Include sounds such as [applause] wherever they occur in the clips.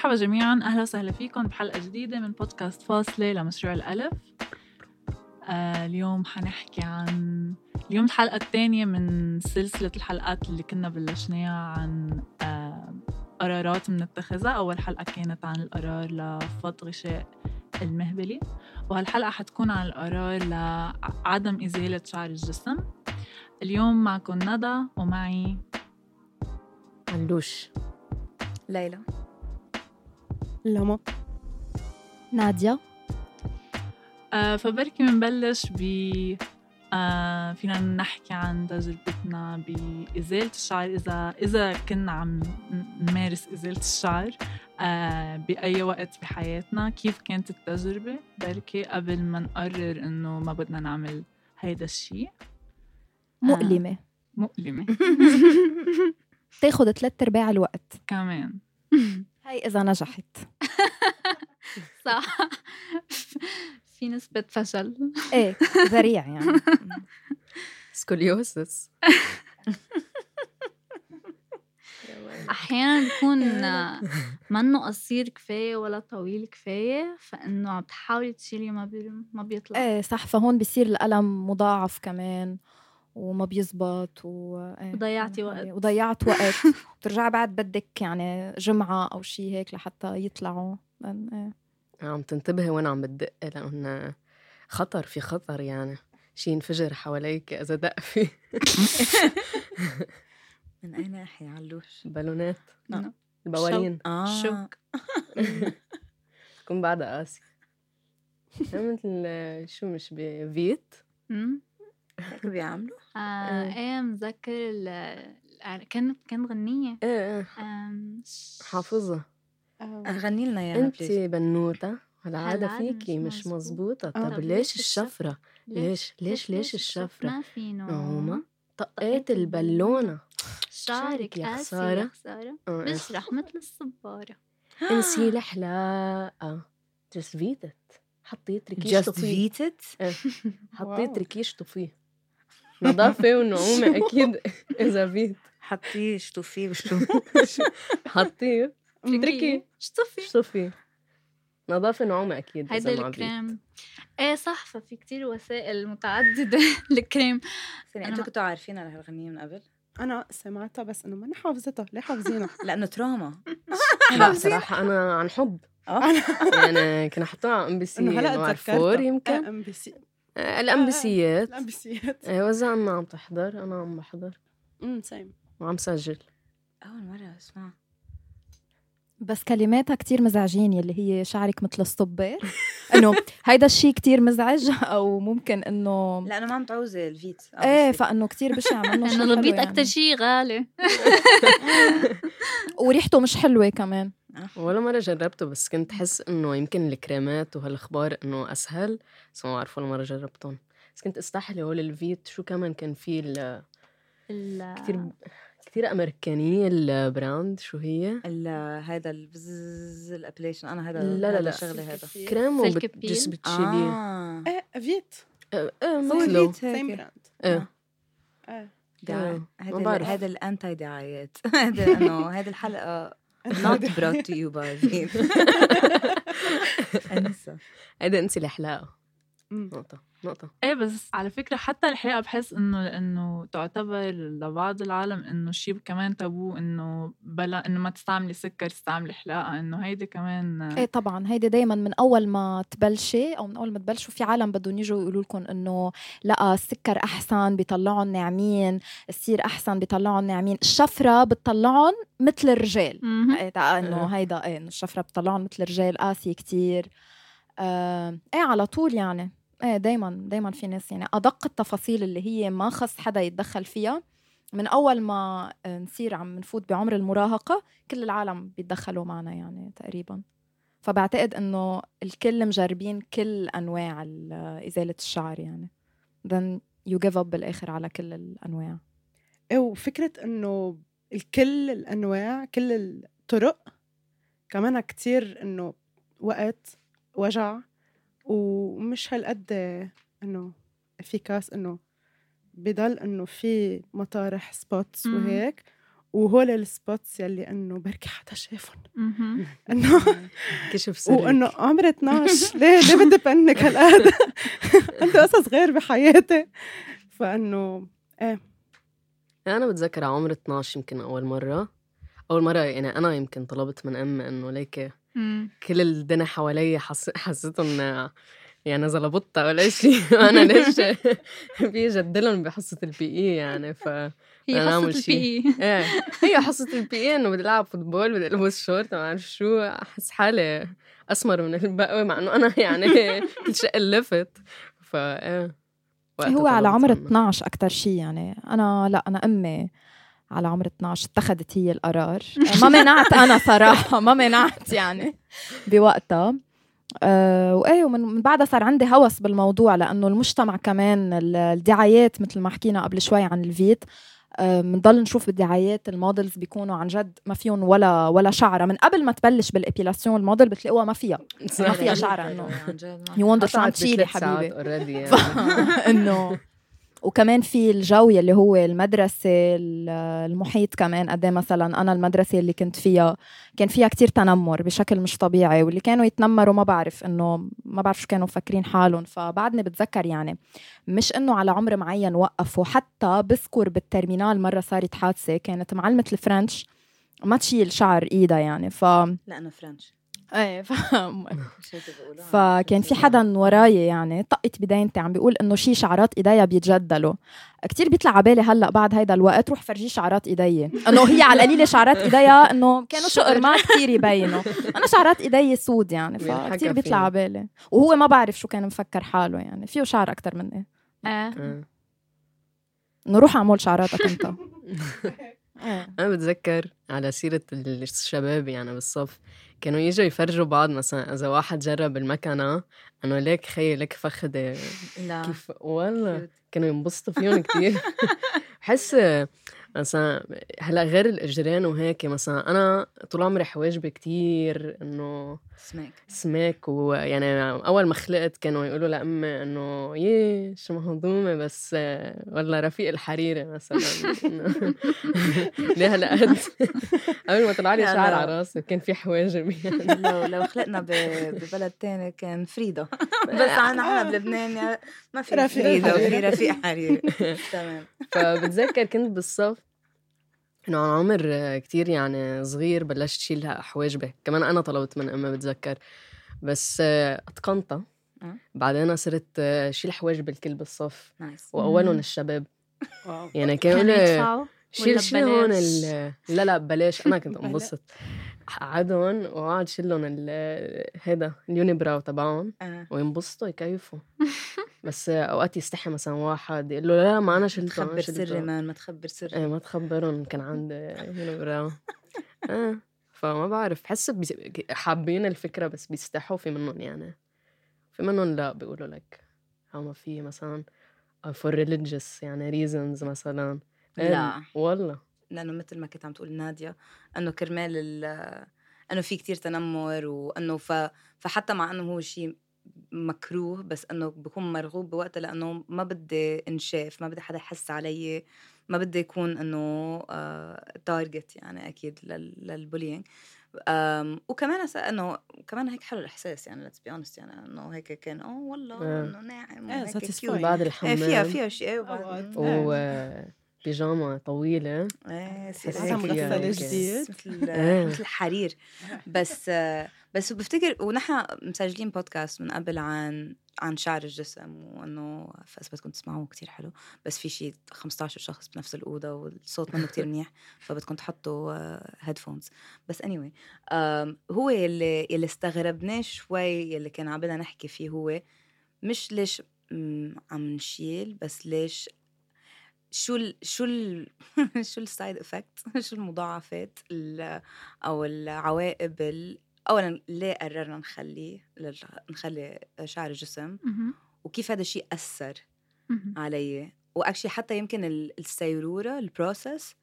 مرحبا جميعا. أهلا وسهلا فيكم بحلقة جديدة من بودكاست فاصلة لمشروع الألف. آه اليوم حنحكي عن اليوم الحلقة الثانية من سلسلة الحلقات اللي كنا بلشناها عن آه قرارات بنتخذها أول حلقة كانت عن القرار لفض غشاء المهبلي وهالحلقة حتكون عن القرار لعدم إزالة شعر الجسم. اليوم معكم ندى ومعي علوش ليلى. لما ناديا آه فبركي بنبلش ب آه فينا نحكي عن تجربتنا بإزالة الشعر. إذا إذا كنا عم نمارس إزالة الشعر آه بأي وقت بحياتنا كيف كانت التجربة؟ بركي قبل ما نقرر إنه ما بدنا نعمل هيدا الشيء مؤلمة. مؤلمة. [laughs] [laughs] تاخد ثلاث أرباع الوقت. كمان. [laughs] هاي إذا نجحت. [laughs] صح. [laughs] في نسبة فشل. [laughs] إيه ذريع يعني. سكوليوسس. أحيانا بيكون منه قصير كفاية ولا طويل كفاية فإنه عم تحاولي تشيلي ما بي... ما بيطلع. إيه صح فهون بصير الألم مضاعف كمان. وما بيزبط و... إيه. وضيعتي وقت. وضيعت وقت. [laughs] بترجعي بعد بدك يعني جمعة أو شيء هيك لحتى يطلعوا. إيه. عم تنتبهي وين عم بتدق لأن خطر في خطر يعني. شي ينفجر حواليك إذا دق في. [laughs] من أي ناحية علوش؟ بالونات. نعم. البوالين. آه. شوك. [laughs] تكون بعدها قاسي. مثل شو مش بفيت هيك بيعملوا؟ آه إيه. إيه ال- كانت كانت غنية. إيه إيه آم، ش- حافظة غني لنا إياها أنت بنوتة العادة فيكي مش مزبوطة. آه. طب ليش الشفرة؟ ليش ليش ليش الشفرة؟ ما في نوم. طقيت البالونة. شعرك يا خسارة. آه،. بشرح مثل الصبارة انسي الحلاقة جست فيتت حطيت ركيش جاست طفيه فيتد حطيت واو. ركيش طفيه نظافة ونعومة أكيد إذا فيت حطيه شتو فيه وشتو حطيه تركي شطفي شطفيه نظافة نعومة أكيد هيدا الكريم إيه صح ففي كتير وسائل متعددة الكريم أنا أنتوا كنتوا عارفين على هالغنية من قبل؟ أنا سمعتها بس انه ماني حافظتها ليه حافظينها. لأنه [laughs] trauma لا [laughs] صراحة أنا عن حب. يعني كنا حطوها على MBC انه هلا يمكن. أم بي سي. آه، الأمبسيات. الأمبسيات. أيوه إذا أنا عم تحضر أنا عم بحضر. امم same وعم سجل. أول مرة أسمع. بس كلماتها كتير مزعجين يلي هي شعرك مثل الصبار إنه هيدا الشيء كتير مزعج أو ممكن إنه لأنه ما عم تعوزي ال Veet. إيه فإنه كتير بشع منه إنه البيت يعني. أكتر شيء غالي. [laughs] وريحته مش حلوة كمان. ولا مرة جربته بس كنت حس إنه يمكن الكريمات وهالأخبار إنه أسهل بس ما بعرف ولا مرة جربتهم. بس كنت استحلي هول ال Veet شو كمان كان في ال- ال- كتير كتير أمريكانية ال brand شو هي؟ ال- هيدا البزز ال epilation أنا هيدا لا، لا، لا. الشغلة هيدا. كريم سلك وبت just peel؟ بتشيليه. آه. إيه Veet. آه، آه، هو مثله. same brand إيه. إيه. آه، بعرف. هيدا ال anti دعايات. [laughs] هيدا إنه هيدي الحلقة [laughs] not brought to you by [laughs] أنسى [laughs] هيدا انسي الحلاقة أمم. نقطة نقطة. إيه بس على فكرة حتى الحقيقة بحس إنه لإنه تعتبر لبعض العالم إنه شيء كمان تابو إنه بلا إنه ما تستعملي سكر تستعملي حلاقة إنه هيدي كمان إيه طبعا هيدي دايما من أول ما تبلشي أو من أول ما تبلشوا في عالم بدهم يجوا يقولوا لكم إنه لا السكر أحسن بيطلعهم ناعمين السير أحسن بيطلعهم ناعمين. الشفرة بتطلعهم مثل الرجال. مهم. إيه تع- إنه آه. هيدا إيه إنه الشفرة بتطلعهم مثل الرجال. قاسي كتير. آه إيه على طول يعني. إيه دايما دايما في ناس يعني أدق التفاصيل اللي هي ما خص حدا يتدخل فيها. من أول ما آه، نصير عم نفوت بعمر المراهقة كل العالم بيتدخلوا معنا يعني تقريبا. فبعتقد إنه الكل مجربين كل أنواع ال- إزالة الشعر يعني. Then you give up بالآخر على كل الأنواع. إيه وفكرة إنه الكل الأنواع كل الطرق كمان كتير إنه وقت وجع ومش هالقد إنه efficace إنه بضل إنه في مطارح spots مم. وهيك وهول السبوتس يلي إنه بركي حدا شافهم. [laughs] إنه كشف [laughs] سرك. وإنه عمري [laughs] 12 ليه؟ ليه بدي بنك هالقد؟ عندي قصص غير بحياتي. فإنه أنا بتذكر على عمر 12 يمكن أول مرة. أول مرة يعني أنا يمكن طلبت من أمي إنه ليك مم. كل الدنيا حوالي حس... حسيتهم يعني زلبطة ولا شيء [laughs] وأنا ليش [laughs] في جدلهم بحصة ال PE يعني ف هي حصة. البي إيه هي حصة ال PE إنه بدي العب football بدي البس شورت ما بعرف شو أحس حالي أسمر من البقوة مع إنه أنا يعني [laughs] كل شيء لفت إيه وقتها هو على عمر منها. 12 أكثر شيء يعني أنا لأ أنا أمي على عمر 12 اتخذت هي القرار. ما منعت أنا صراحة ما منعت يعني بوقتها. أه وإيه ومن من بعدها صار عندي هوس بالموضوع لأنه المجتمع كمان ال- الدعايات مثل ما حكينا قبل شوي عن الفيت بنضل نشوف بالدعايات ال models بيكونوا عن جد ما فيهم ولا ولا شعرة. من قبل ما تبلش بال épilation الموديل بتلاقوها ما فيها ما فيها شعر إنه you wonder شو عم تشيلي حبيبي. [laughs] يعني. إنه وكمان في الجو اللي هو المدرسة ال- المحيط كمان قد إيه مثلا أنا المدرسة اللي كنت فيها كان فيها كتير تنمر بشكل مش طبيعي واللي كانوا يتنمروا ما بعرف إنه ما بعرف شو كانوا مفكرين حالهم. فبعدني بتذكر يعني مش إنه على عمر معين وقفوا حتى بذكر بالترمينال مرة صارت حادثة كانت معلمة الفرنش ما تشيل شعر إيدها يعني. ف لا أنا فرنش. إيه [laughs] ف... [laughs] مش هيك بيقولوا فكان في حدا وراي يعني طقت بدينتي عم بيقول إنه شي شعرات إيديا بيتجدلوا. كتير بيطلع على بالي هلأ بعد هيدا الوقت روح فرجيه شعرات ايدي إنه هي على القليله شعرات إيديا إنه كانوا شقر ما كتير يبينوا أنا شعرات ايدي سود يعني فكتير بيطلع. على بالي. وهو ما بعرف شو كان مفكر حاله يعني فيه شعر أكتر مني. إيه. إنه روح أعمل شعراتك أنت. [laughs] إيه. أنا بتذكر على سيرة الشباب يعني بالصف كانوا يجوا يفرجوا بعض مثلا إذا واحد جرب المكنة إنه ليك خيي ليك فخدة لا كيف والله. كانوا ينبسطوا فيهم كتير [laughs] بحس مثلا هلأ غير الإجرين وهيك مثلا أنا طول عمري حواجبي كتير إنه سماك. سماك ويعني أول ما خلقت كانوا يقولوا لأمي إنه يي شو مهضومة بس والله رفيق الحريري مثلا. ليه هالقد قبل ما طلع لي شعر. على راسي كان في حواجب يعني لو لو خلقنا ب- ببلد تاني كان فريدة. بس عنا إحنا بلبنان ما في حريري. وفي رفيق حريري [laughs] تمام. فبتذكر كنت بالصف انه على عمر كتير يعني صغير بلشت شيل حواجبي. كمان أنا طلبت من امي بتذكر. بس اتقنتها أه. بعدين صرت شيل حواجب الكل بالصف. nice. وأولهم الشباب. يعني كانوا شيل شيل هون؟ ال... لا لا بلاش أنا كنت. [laughs] انبسط. قعدهم وقعد شيلهم ال... هيدا ال unibrow تبعهم. آه. وينبسطوا يكيفوا. [laughs] بس أوقات يستحي مثلا واحد يقول له لا ما أنا شلته تخبر سري man ما تخبر سري إيه ما تخبرهم كان عندي [laughs] unibrow آه فما بعرف بحس بيس... حابين الفكرة بس بيستحوا في منهم يعني. في منهم لا بيقولوا لك ما في مثلا for religious يعني reasons مثلا. إيه، لا. والله. لأنه مثل ما كنت عم تقول نادية إنه كرمال ال- إنه في كتير تنمر وإنه ف... فحتى مع إنه هو شيء مكروه بس إنه بكون مرغوب بوقتها لأنه ما بدي انشاف ما بدي حدا يحس علي ما بدي يكون إنه target يعني أكيد لل... لل bullying وكمان إنه كمان هيك حلو الإحساس يعني let's be honest يعني إنه هيك كان آه والله آه. إنه ناعم إيه، satisfying. cute بعد إيه الحمام فيها فيها شيء إيه. وبعد- وبيجاما طويلة إيه هيك. جديد مثل إيه. مثل الحرير بس بس بفتكر ونحن مسجلين بودكاست من قبل عن عن شعر الجسم وإنه فاذا بدكم تسمعوه كتير حلو بس في شيء 15 شخص بنفس الأوضة والصوت منه كتير منيح [laughs] فبدكم تحطوا headphones بس any anyway, هو اللي اللي استغربناه شوي اللي كان عم بدنا نحكي فيه هو مش ليش عم نشيل بس ليش شو ال شو ال [laughs] شو ال side effect [laughs] شو المضاعفات ال- أو العواقب ال- اولا ليه قررنا نخليه لل- نخلي شعر الجسم. وكيف هذا الشيء أثر. علي و actually حتى يمكن ال- السيرورة ال process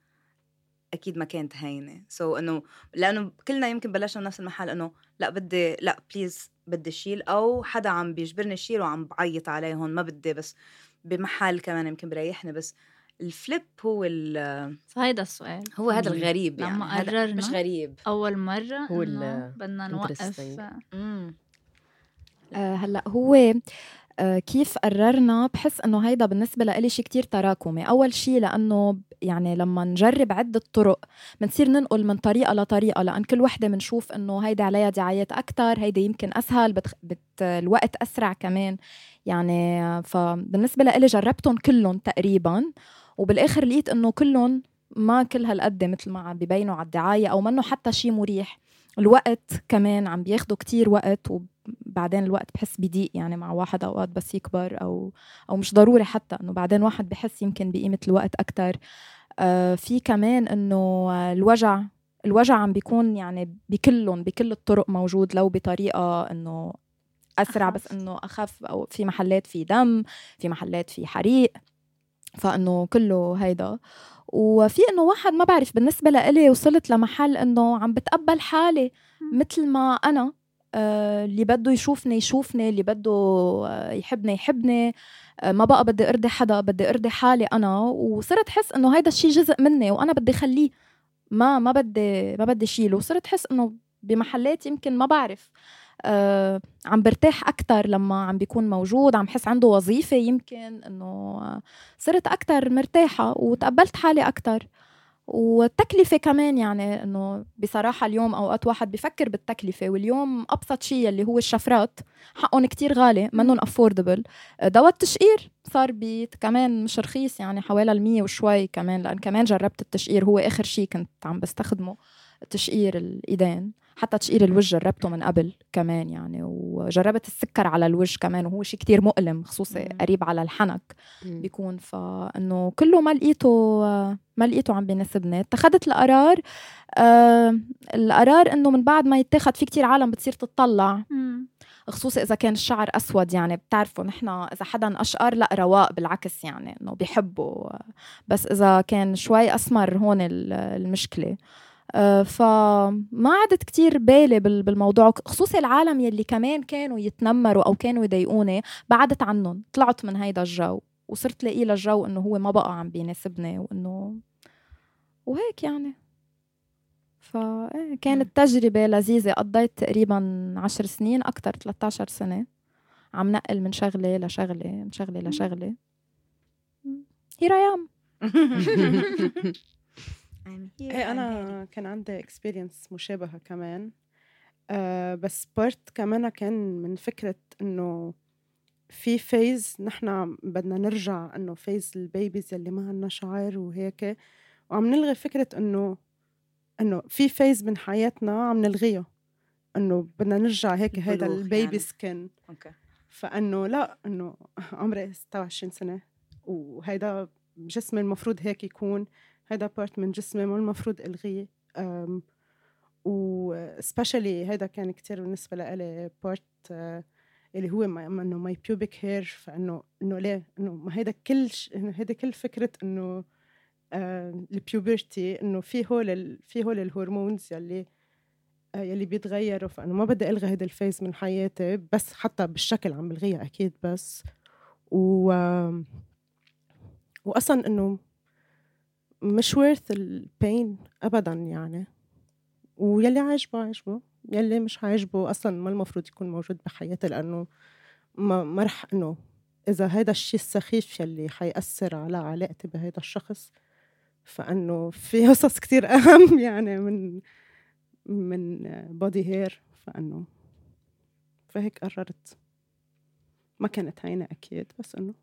أكيد ما كانت هينة so so إنه لأنه كلنا يمكن بلشنا بنفس المحل إنه لا بدي لا please بدي شيل أو حدا عم بيجبرني شيل وعم بعيط عليهم ما بدي بس بمحل كمان يمكن بريحني بس ال flip هو ال- فهيدا السؤال. هو هذا. الغريب يعني لما هذا قررنا مش غريب. أول مرة هو إنه بدنا نوقف. امم آه، هلأ هو آه، كيف قررنا؟ بحس إنه هيدا بالنسبة لإلي شيء كتير تراكمي. أول شيء لأنه يعني لما نجرب عدة طرق بنصير ننقل من طريقة لطريقة لأن كل وحدة بنشوف إنه هيدا عليها دعايات أكثر هيدا يمكن أسهل بتخ... بت... الوقت أسرع كمان. يعني آه، فبالنسبة لإلي جربتهم كلهم تقريبا. وبالآخر لقيت إنه كلهم ما كل هالقد مثل ما عم ببينوا على الدعاية أو منه حتى شيء مريح. الوقت كمان عم بياخدوا كتير وقت وبعدين الوقت بحس بضيق يعني مع واحد أوقات بس يكبر أو أو مش ضروري حتى إنه بعدين واحد بحس يمكن بقيمة الوقت أكثر آه في كمان إنه الوجع الوجع عم بيكون يعني بكلهم بكل الطرق موجود لو بطريقة إنه أسرع بس. إنه أخف أو في محلات في دم في محلات في حريق. فإنه كله هيدا. وفي إنه واحد ما بعرف بالنسبة لإلي وصلت لمحل إنه عم بتقبل حالي مثل ما أنا. آه، اللي بده يشوفني يشوفني اللي بده آه، يحبني يحبني. آه، ما بقى بدي أرضي حدا بدي أرضي حالي أنا. وصرت احس إنه هيدا الشيء جزء مني وأنا بدي خليه. ما ما بدي ما بدي شيله. وصرت احس إنه بمحلات يمكن ما بعرف. عم برتاح أكتر لما عم بيكون موجود عم حس عنده وظيفة يمكن آه، صرت أكتر مرتاحة وتقبلت حالي أكتر. والتكلفة كمان يعني إنه بصراحة اليوم أوقات واحد بفكر بالتكلفة واليوم أبسط شيء اللي هو الشفرات حقهم كتير غالي منهم أفوردبل دواء التشقير صار كمان مش رخيص يعني حوالي المية وشوي كمان لأن كمان جربت التشقير هو آخر شيء كنت عم بستخدمه تشقير الإيدين. حتى تشقير الوجه جربته من قبل كمان يعني وجربت السكر على الوجه كمان وهو شيء كتير مؤلم خصوصي مم. قريب على الحنك مم. بيكون فإنه كله ما لقيته ما لقيته عم بيناسبني اتخذت القرار آه القرار إنه من بعد ما يتاخد في كتير عالم بتصير تطلع مم. خصوصي إذا كان الشعر أسود يعني بتعرفوا نحن إذا حدا أشقر لا رواق بالعكس يعني إنه بيحبوا بس إذا كان شوي أسمر هون ال- المشكلة آه، فما عدت كتير بالي بال- بالموضوع خصوصي العالم يلي كمان كانوا يتنمروا أو كانوا يضايقوني بعدت عنهم طلعت من هيدا الجو وصرت لاقي للجو إنه هو ما بقى عم بيناسبني وإنه وهيك يعني. فكانت تجربة لذيذة. قضيت تقريبا عشر سنين أكتر 13 سنة عم نقل من شغلة لشغلة من شغلة لشغلة. [laughs] هي ريام إيه أنا كان عندي اكسبيرينس مشابهة كمان. آه بس part كمان كان من فكرة إنه في phase نحن بدنا نرجع إنه phase ال babies يلي ما عنا شعر وهيك وعم نلغي فكرة إنه إنه في phase من حياتنا عم نلغيها. إنه بدنا نرجع هيك هيدا البلوغ ال baby يعني. skin okay. فإنه لا إنه عمري 26 سنة وهيدا جسمي المفروض هيك يكون. هيدا part من جسمي ما المفروض إلغيه. أم، و especially هيدا كان كتير بالنسبة لإلي part اللي هو إنه my pubic hair فانه إنه ليه؟ إنه ما هيدا كل ش... إنه هيدا كل فكرة إنه ال puberty إنه في هول ال... في هول ال hormones يلي آه، يلي بيتغيروا. فإنه ما بدي إلغي هيدا ال phase من حياتي بس حتى بالشكل عم بلغيها أكيد بس. و واصلا إنه مش worth البين ابدا يعني ويلي عاجبه عاجبه يلي مش عاجبه أصلا ما المفروض يكون موجود بحياتي لأنه ما ما رح إنه إذا هيدا الشيء السخيف يلي حيأثر على علاقتي بهيدا الشخص فإنه في قصص كتير أهم [laughs] يعني من من بودي هير فإنه فهيك قررت ما كانت هينة أكيد بس إنه.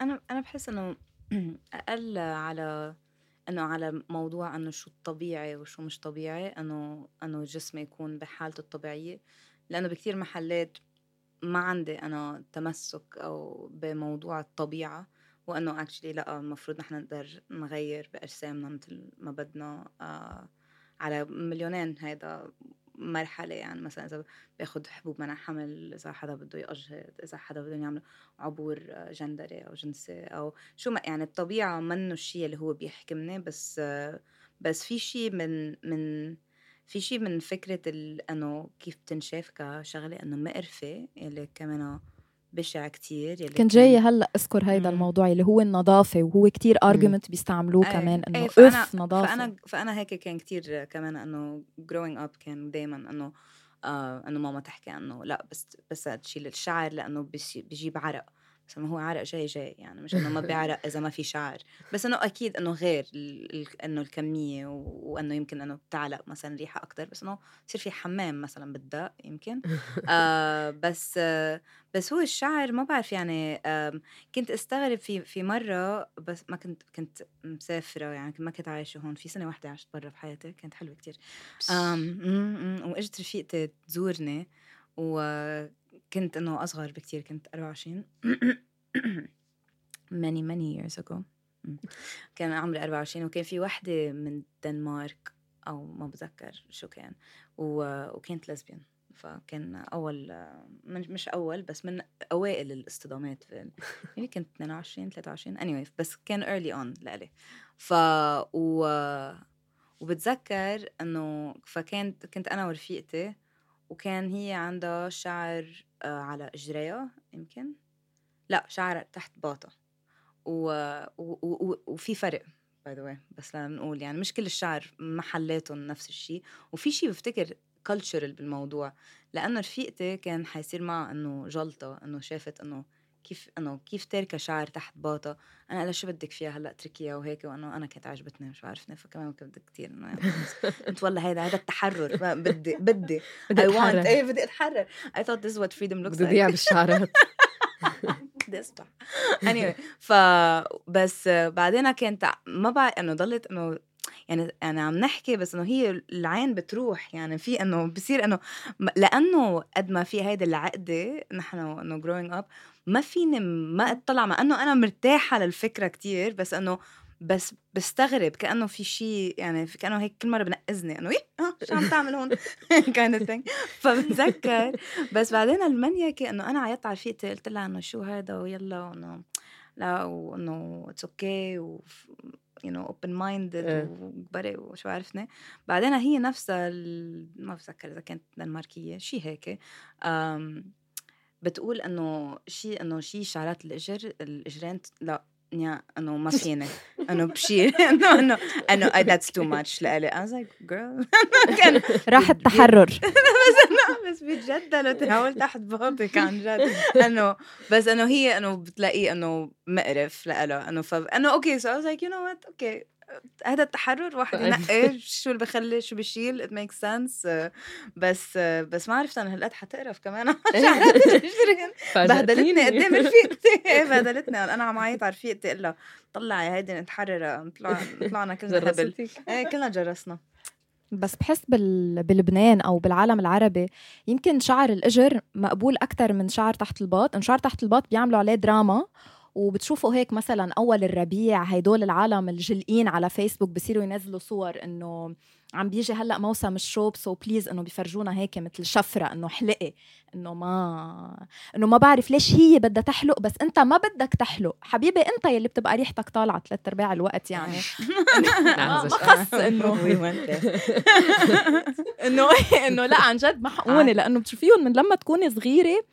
أنا أنا بحس إنه [clears throat] أقل على إنه على موضوع إنه شو الطبيعي وشو مش طبيعي إنه إنه جسمي يكون بحالته الطبيعية. لأنه بكثير محلات ما عندي أنا تمسك أو بموضوع الطبيعة وإنه اكشلي لأ المفروض نحن نقدر نغير بأجسامنا مثل ما بدنا. آه على مليونين هيدا مرحلة يعني مثلا إذا باخد حبوب منع حمل إذا حدا بده يأجهض إذا حدا بده يعمل عبور آه، جندري أو جنسي أو شو ما يعني الطبيعة منه الشيء اللي هو بيحكمني بس آه، بس في شيء من من في شيء من فكرة إنه كيف بتنشاف كشغلة إنه مقرفة اللي كمان بشع كتير يلي كنت جاية هلأ أذكر هيدا مم. الموضوع اللي هو النظافة وهو كتير argument بيستعملوه إيه، كمان إيه، إنه فأنا- إف نظافة. فانا فأنا هيك كان كتير كمان إنه growing up كان دائما إنه آه إنه ماما تحكي إنه لا بس بس تشيل الشعر لأنه بيجيب عرق. بس انه هو عرق جاي جاي. يعني مش [laughs] إنه ما بيعرق إذا ما في شعر. بس إنه أكيد إنه غير إنه الكمية و- وإنه يمكن إنه بتعلق مثلا ريحة أكثر بس إنه يصير في حمام مثلا بالدق يمكن. [laughs] آه بس آه بس هو الشعر ما بعرف يعني آم، كنت أستغرب في في مرة بس ما كنت كنت مسافرة يعني ما كنت عايشة هون. في سنة واحدة عشت برا بحياتي كانت حلوة أم، وإجت رفيقتي تزورني وكنت إنه أصغر بكتير كنت 24 [coughs] many many years ago. كان عمري 24 وكان في وحده من الدنمارك أو ما بتذكر شو كان. وكانت لزبيان فكان أول مش أول بس من أوائل الاصطدامات في يعني [laughs] كنت 22 23 anyway بس كان early on لإلي ف و وبتذكر إنه فكانت كنت أنا ورفيقتي وكان هي عندها شعر على اجريها يمكن. لا شعر تحت باطها و... و... و... وفي فرق by the way بس لنقول يعني مش كل الشعر محلاتهم نفس الشيء. وفي شيء بفتكر cultural بالموضوع لأنه رفيقتي كان حيصير معها إنه جلطة إنه شافت إنه كيف إنه كيف تاركه شعر تحت باطها أنا قال شو بدك فيها هلأ اتركيها وهيك وأنه أنا كانت عجبتني مش عارفني فكمان كنت كثير إنه يعني [laughs] قلت والله هيدا هيدا التحرر ما بدي بدي. want أتحرر. إيه بدي أتحرر. Thought this is what freedom looks بدي like. ضيع بالشعرات. [laughs] بدي أسمع. Anyway ف بس بعدين كانت ما بعرف إنه ضلت إنه يعني يعني عم نحكي بس إنه هي العين بتروح يعني في إنه بصير إنه لأنه قد ما في هيدي العقدة نحن إنه growing up ما فيني ما أطلع مع إنه أنا مرتاحة للفكرة كتير بس إنه بس بستغرب كأنه في شيء يعني كأنه هيك كل مرة بنقزني إنه إيه؟ آه، شو عم تعمل هون؟ [laughs] kind of thing. فبتذكر. بس بعدين المنيكه إنه أنا عيطت على رفيقتي قلت لها إنه شو هذا ويلا وانه لا وإنه it's okay you know open. minded وبرئ وشو عرفني بعدين هي نفسها ما بتذكر إذا كانت دنماركية شيء هيك. بتقول إنه شيء إنه شيء شعرات الإجر الإجرين لا يا إنه ما فيني. إنه بشيل [laughs] إنه إنه إنه that's too much I was like girl. كان [laughs] راح التحرر. [laughs] بس لو [laughs] تحاول تحت باطك عن جد. انه بس إنه هي إنه بتلاقيه إنه مقرف لإلها. إنه ف إنه okay so was like you know what okay. هذا التحرر واحد ينقي شو اللي بخلي شو بشيل؟ makes sense. آه، بس بس ما عرفت أنا هالقد حتقرف كمان. [laughs] الجرين بهدلتني قدام رفيقتي إيه، بهدلتني. أنا عم عيط على رفيقتي قلها طلعي هيدي نتحرر. طلع طلعنا كلنا هبل. إيه كلنا جرسنا. بس بحس بال... بلبنان أو بالعالم العربي يمكن شعر الإجر مقبول أكثر من شعر تحت الباط انه شعر تحت الباط بيعملوا عليه دراما وبتشوفوا هيك مثلا أول الربيع هيدول العالم الجلقين على فيسبوك بصيروا ينزلوا صور إنه عم بيجي هلأ موسم الشوب so please إنه بيفرجونا هيك مثل شفرة إنه حلقي إنه ما إنه ما بعرف ليش هي بدها تحلق بس أنت ما بدك تحلق. حبيبي أنت يلي بتبقى ريحتك طالعة ثلاث أرباع الوقت يعني. [laughs] [laughs] ما خص إنه. [laughs] إنه إنه لا عن جد محقونة لأنه بتشوفيهم من لما تكوني صغيرة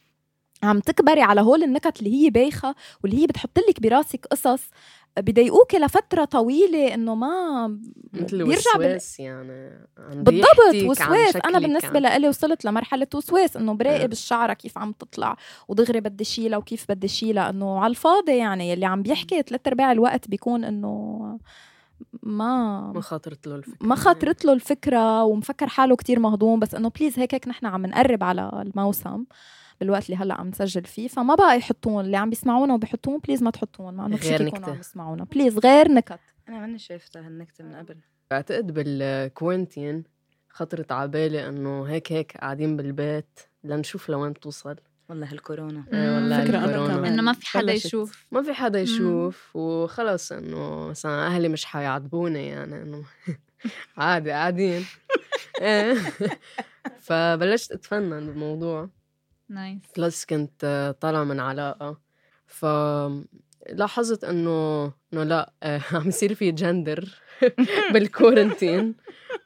عم تكبري على هول النكت اللي هي بايخة واللي هي بتحط لك براسك قصص. بضايقوكي لفتره طويلة إنه ما مثل بيرجع بال... يعني. عن بالضبط وسواس. أنا بالنسبة عن- لإلي وصلت لمرحلة وسواس إنه. براقب الشعرة كيف عم تطلع ودغري بدي شيلها وكيف بدي شيلها إنه على الفاضي يعني. يلي عم بيحكي ثلاث أرباع الوقت بيكون إنه ما ما خاطرت له الفكرة ما خاطرت له الفكرة ومفكر حاله كتير مهضوم. بس إنه please هيك هيك نحن عم نقرب على الموسم. بالوقت اللي هلأ عم نسجل فيه فما بقى يحطون اللي عم بيسمعونا وبيحطون please ما تحطون مع إنه غير نكتة. عم يسمعونا. please غير نكت. أنا ماني شايفته هالنكتة من قبل. بعتقد بال quarantine خطرت على بالي إنه هيك هيك قاعدين بالبيت لنشوف لوين توصل والله هالكورونا. إيه والله الكورونا. إنه ما في حدا. يشوف. ما في حدا يشوف وخلص إنه مثلا أهلي مش حيعاتبوني يعني إنه [laughs] عادي قاعدين. [laughs] إيه. [laughs] فبلشت أتفنن بالموضوع. نايس plus كنت طالعة من علاقة. فلاحظت إنه إنه لا [laughs] عم يصير في جندر [laughs] بال quarantine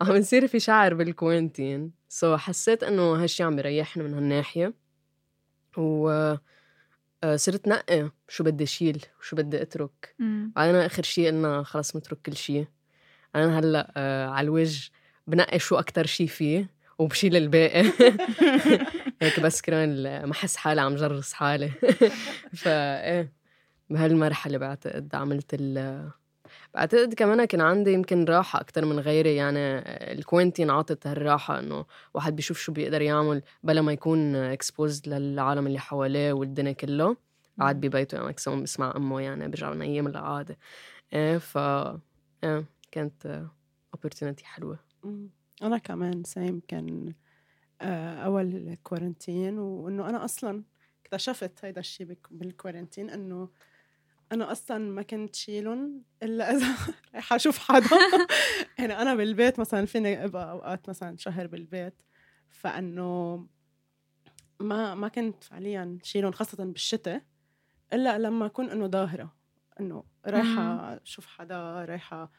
عم يصير في شعر بال quarantine so حسيت إنه هالشي عم يريحني من هالناحية. و آه، صرت نقي شو بدي شيل وشو بدي أترك. بعدين آخر شيء قلنا خلص نترك كل شيء أنا هلأ آه على الوجه بنقي شو أكتر شيء فيه. وبشيل الباقي. [laughs] هيك بس كرمال ما احس حالي عم جرس حالي. [laughs] فا إيه بهالمرحلة بعتقد عملت ال بعتقد كمان كان عندي يمكن راحة أكتر من غيري. يعني ال quarantine عطت هالراحة إنه واحد بيشوف شو بيقدر يعمل بلا ما يكون exposed للعالم اللي حواليه والدنيا كله. قاعد ببيته يعني maximum بسمع أمه يعني بيرجع من أيام العادة إيه ف إيه كانت opportunity حلوة. أنا كمان سيم كان آه، أول كورنتين وإنه أنا أصلا اكتشفت هيدا الشيء بالكورنتين إنه أنا أصلا ما كنت شيلهم إلا إذا [laughs] رايحة أشوف حدا. [laughs] يعني أنا بالبيت مثلا فيني أبقى أوقات مثلا شهر بالبيت فإنه ما ما كنت فعليا شيلهم خاصة بالشتاء إلا لما أكون إنه ظاهرة. إنه رايحة أشوف حدا رايحة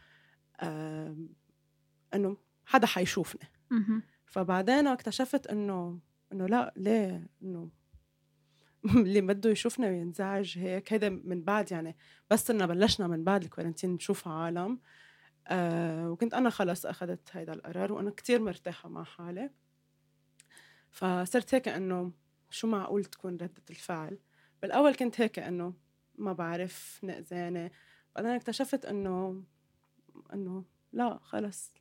إنه حدا حيشوفني. فبعدين اكتشفت إنه إنه لا ليه؟ إنه [laughs] اللي بده يشوفنا وينزعج هيك هيدا من بعد يعني بس إنه بلشنا من بعد الكورنتين نشوف عالم. آه وكنت أنا خلص أخذت هيدا القرار وأنا كتير مرتاحة مع حالي. فصرت هيك إنه شو معقول تكون ردة الفعل؟ بالأول كنت هيك إنه ما بعرف نقزانه بعدين اكتشفت إنه إنه لا خلص.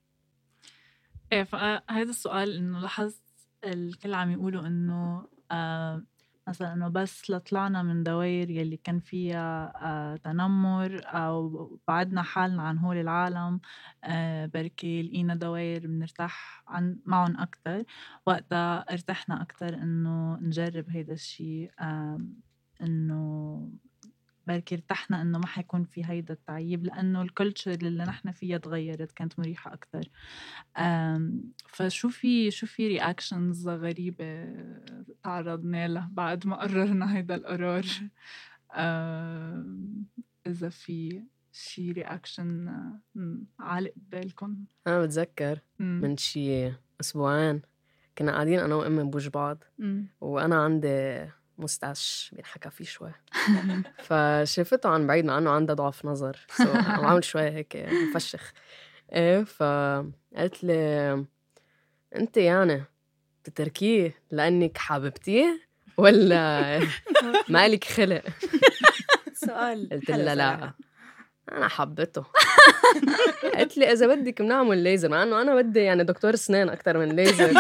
إيه فهذا السؤال إنه لاحظت الكل عم يقولوا إنه آه مثلا إنه بس لطلعنا من دوائر يلي كان فيها آه تنمر أو بعدنا حالنا عن هول العالم آه بركي لقينا دوائر بنرتاح عن معهم أكثر وقتها ارتحنا أكثر إنه نجرب هيدا الشيء آه إنه بركي ارتحنا إنه ما حيكون في هيدا التعيب لأنه ال culture اللي نحن فيها تغيرت كانت مريحة أكثر فشو في شو في reactions غريبة تعرضنا له بعد ما قررنا هيدا القرار إذا في شي reaction عالق ببالكم أنا بتذكر. من شي أسبوعين كنا قاعدين أنا وأمي بوج بعض مم. وأنا عندي مستعش بينحكى فيه شوي [laughs] فشافته عن بعيد مع إنه عندها ضعف نظر سو [laughs] عم عامل شوي هيك مفشخ. إيه فقالت لي أنت يعني تتركيه لأنك حاببتيه ولا [laughs] مالك خلق؟ سؤال قلت لها لا. أنا حبيته قالت لي إذا بدك بنعمل ليزر مع إنه أنا بدي يعني دكتور أسنان أكثر من ليزر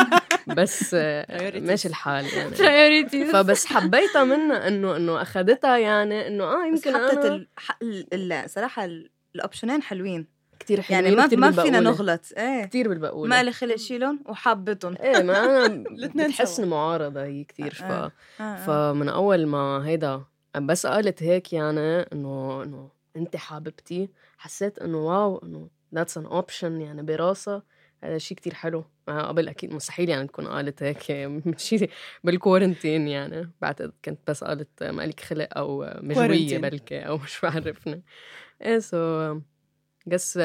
بس آه، ماشي الحال يعني فبس حبيتها منها انه إنه أخذتها يعني إنه آه بس يمكن حطت ال... ال... ال... صراحة ال- الأوبشنين حلوين كثير حلوين يعني ما كتير ما فينا. نغلط إيه كثير بالبقولة ما لي خلق شيلهم وحابتهم إيه ما أنا [laughs] بتحس. معارضة هي كثير ف... آه. آه. فمن أول ما هيدا بس قالت هيك يعني انه إنه انت حاببتي حسيت إنه واو إنه ذاتس ان اوبشن يعني براسها هذا شيء كتير حلو. آه، قبل أكيد مستحيل يعني تكون قالت هيك [laughs] شيء بالكورنتين يعني. بعتقد كنت بس قالت مالك خلق أو مجوية كورنتين. بلكي أو [laughs] مش بعرفنا إيه سو قس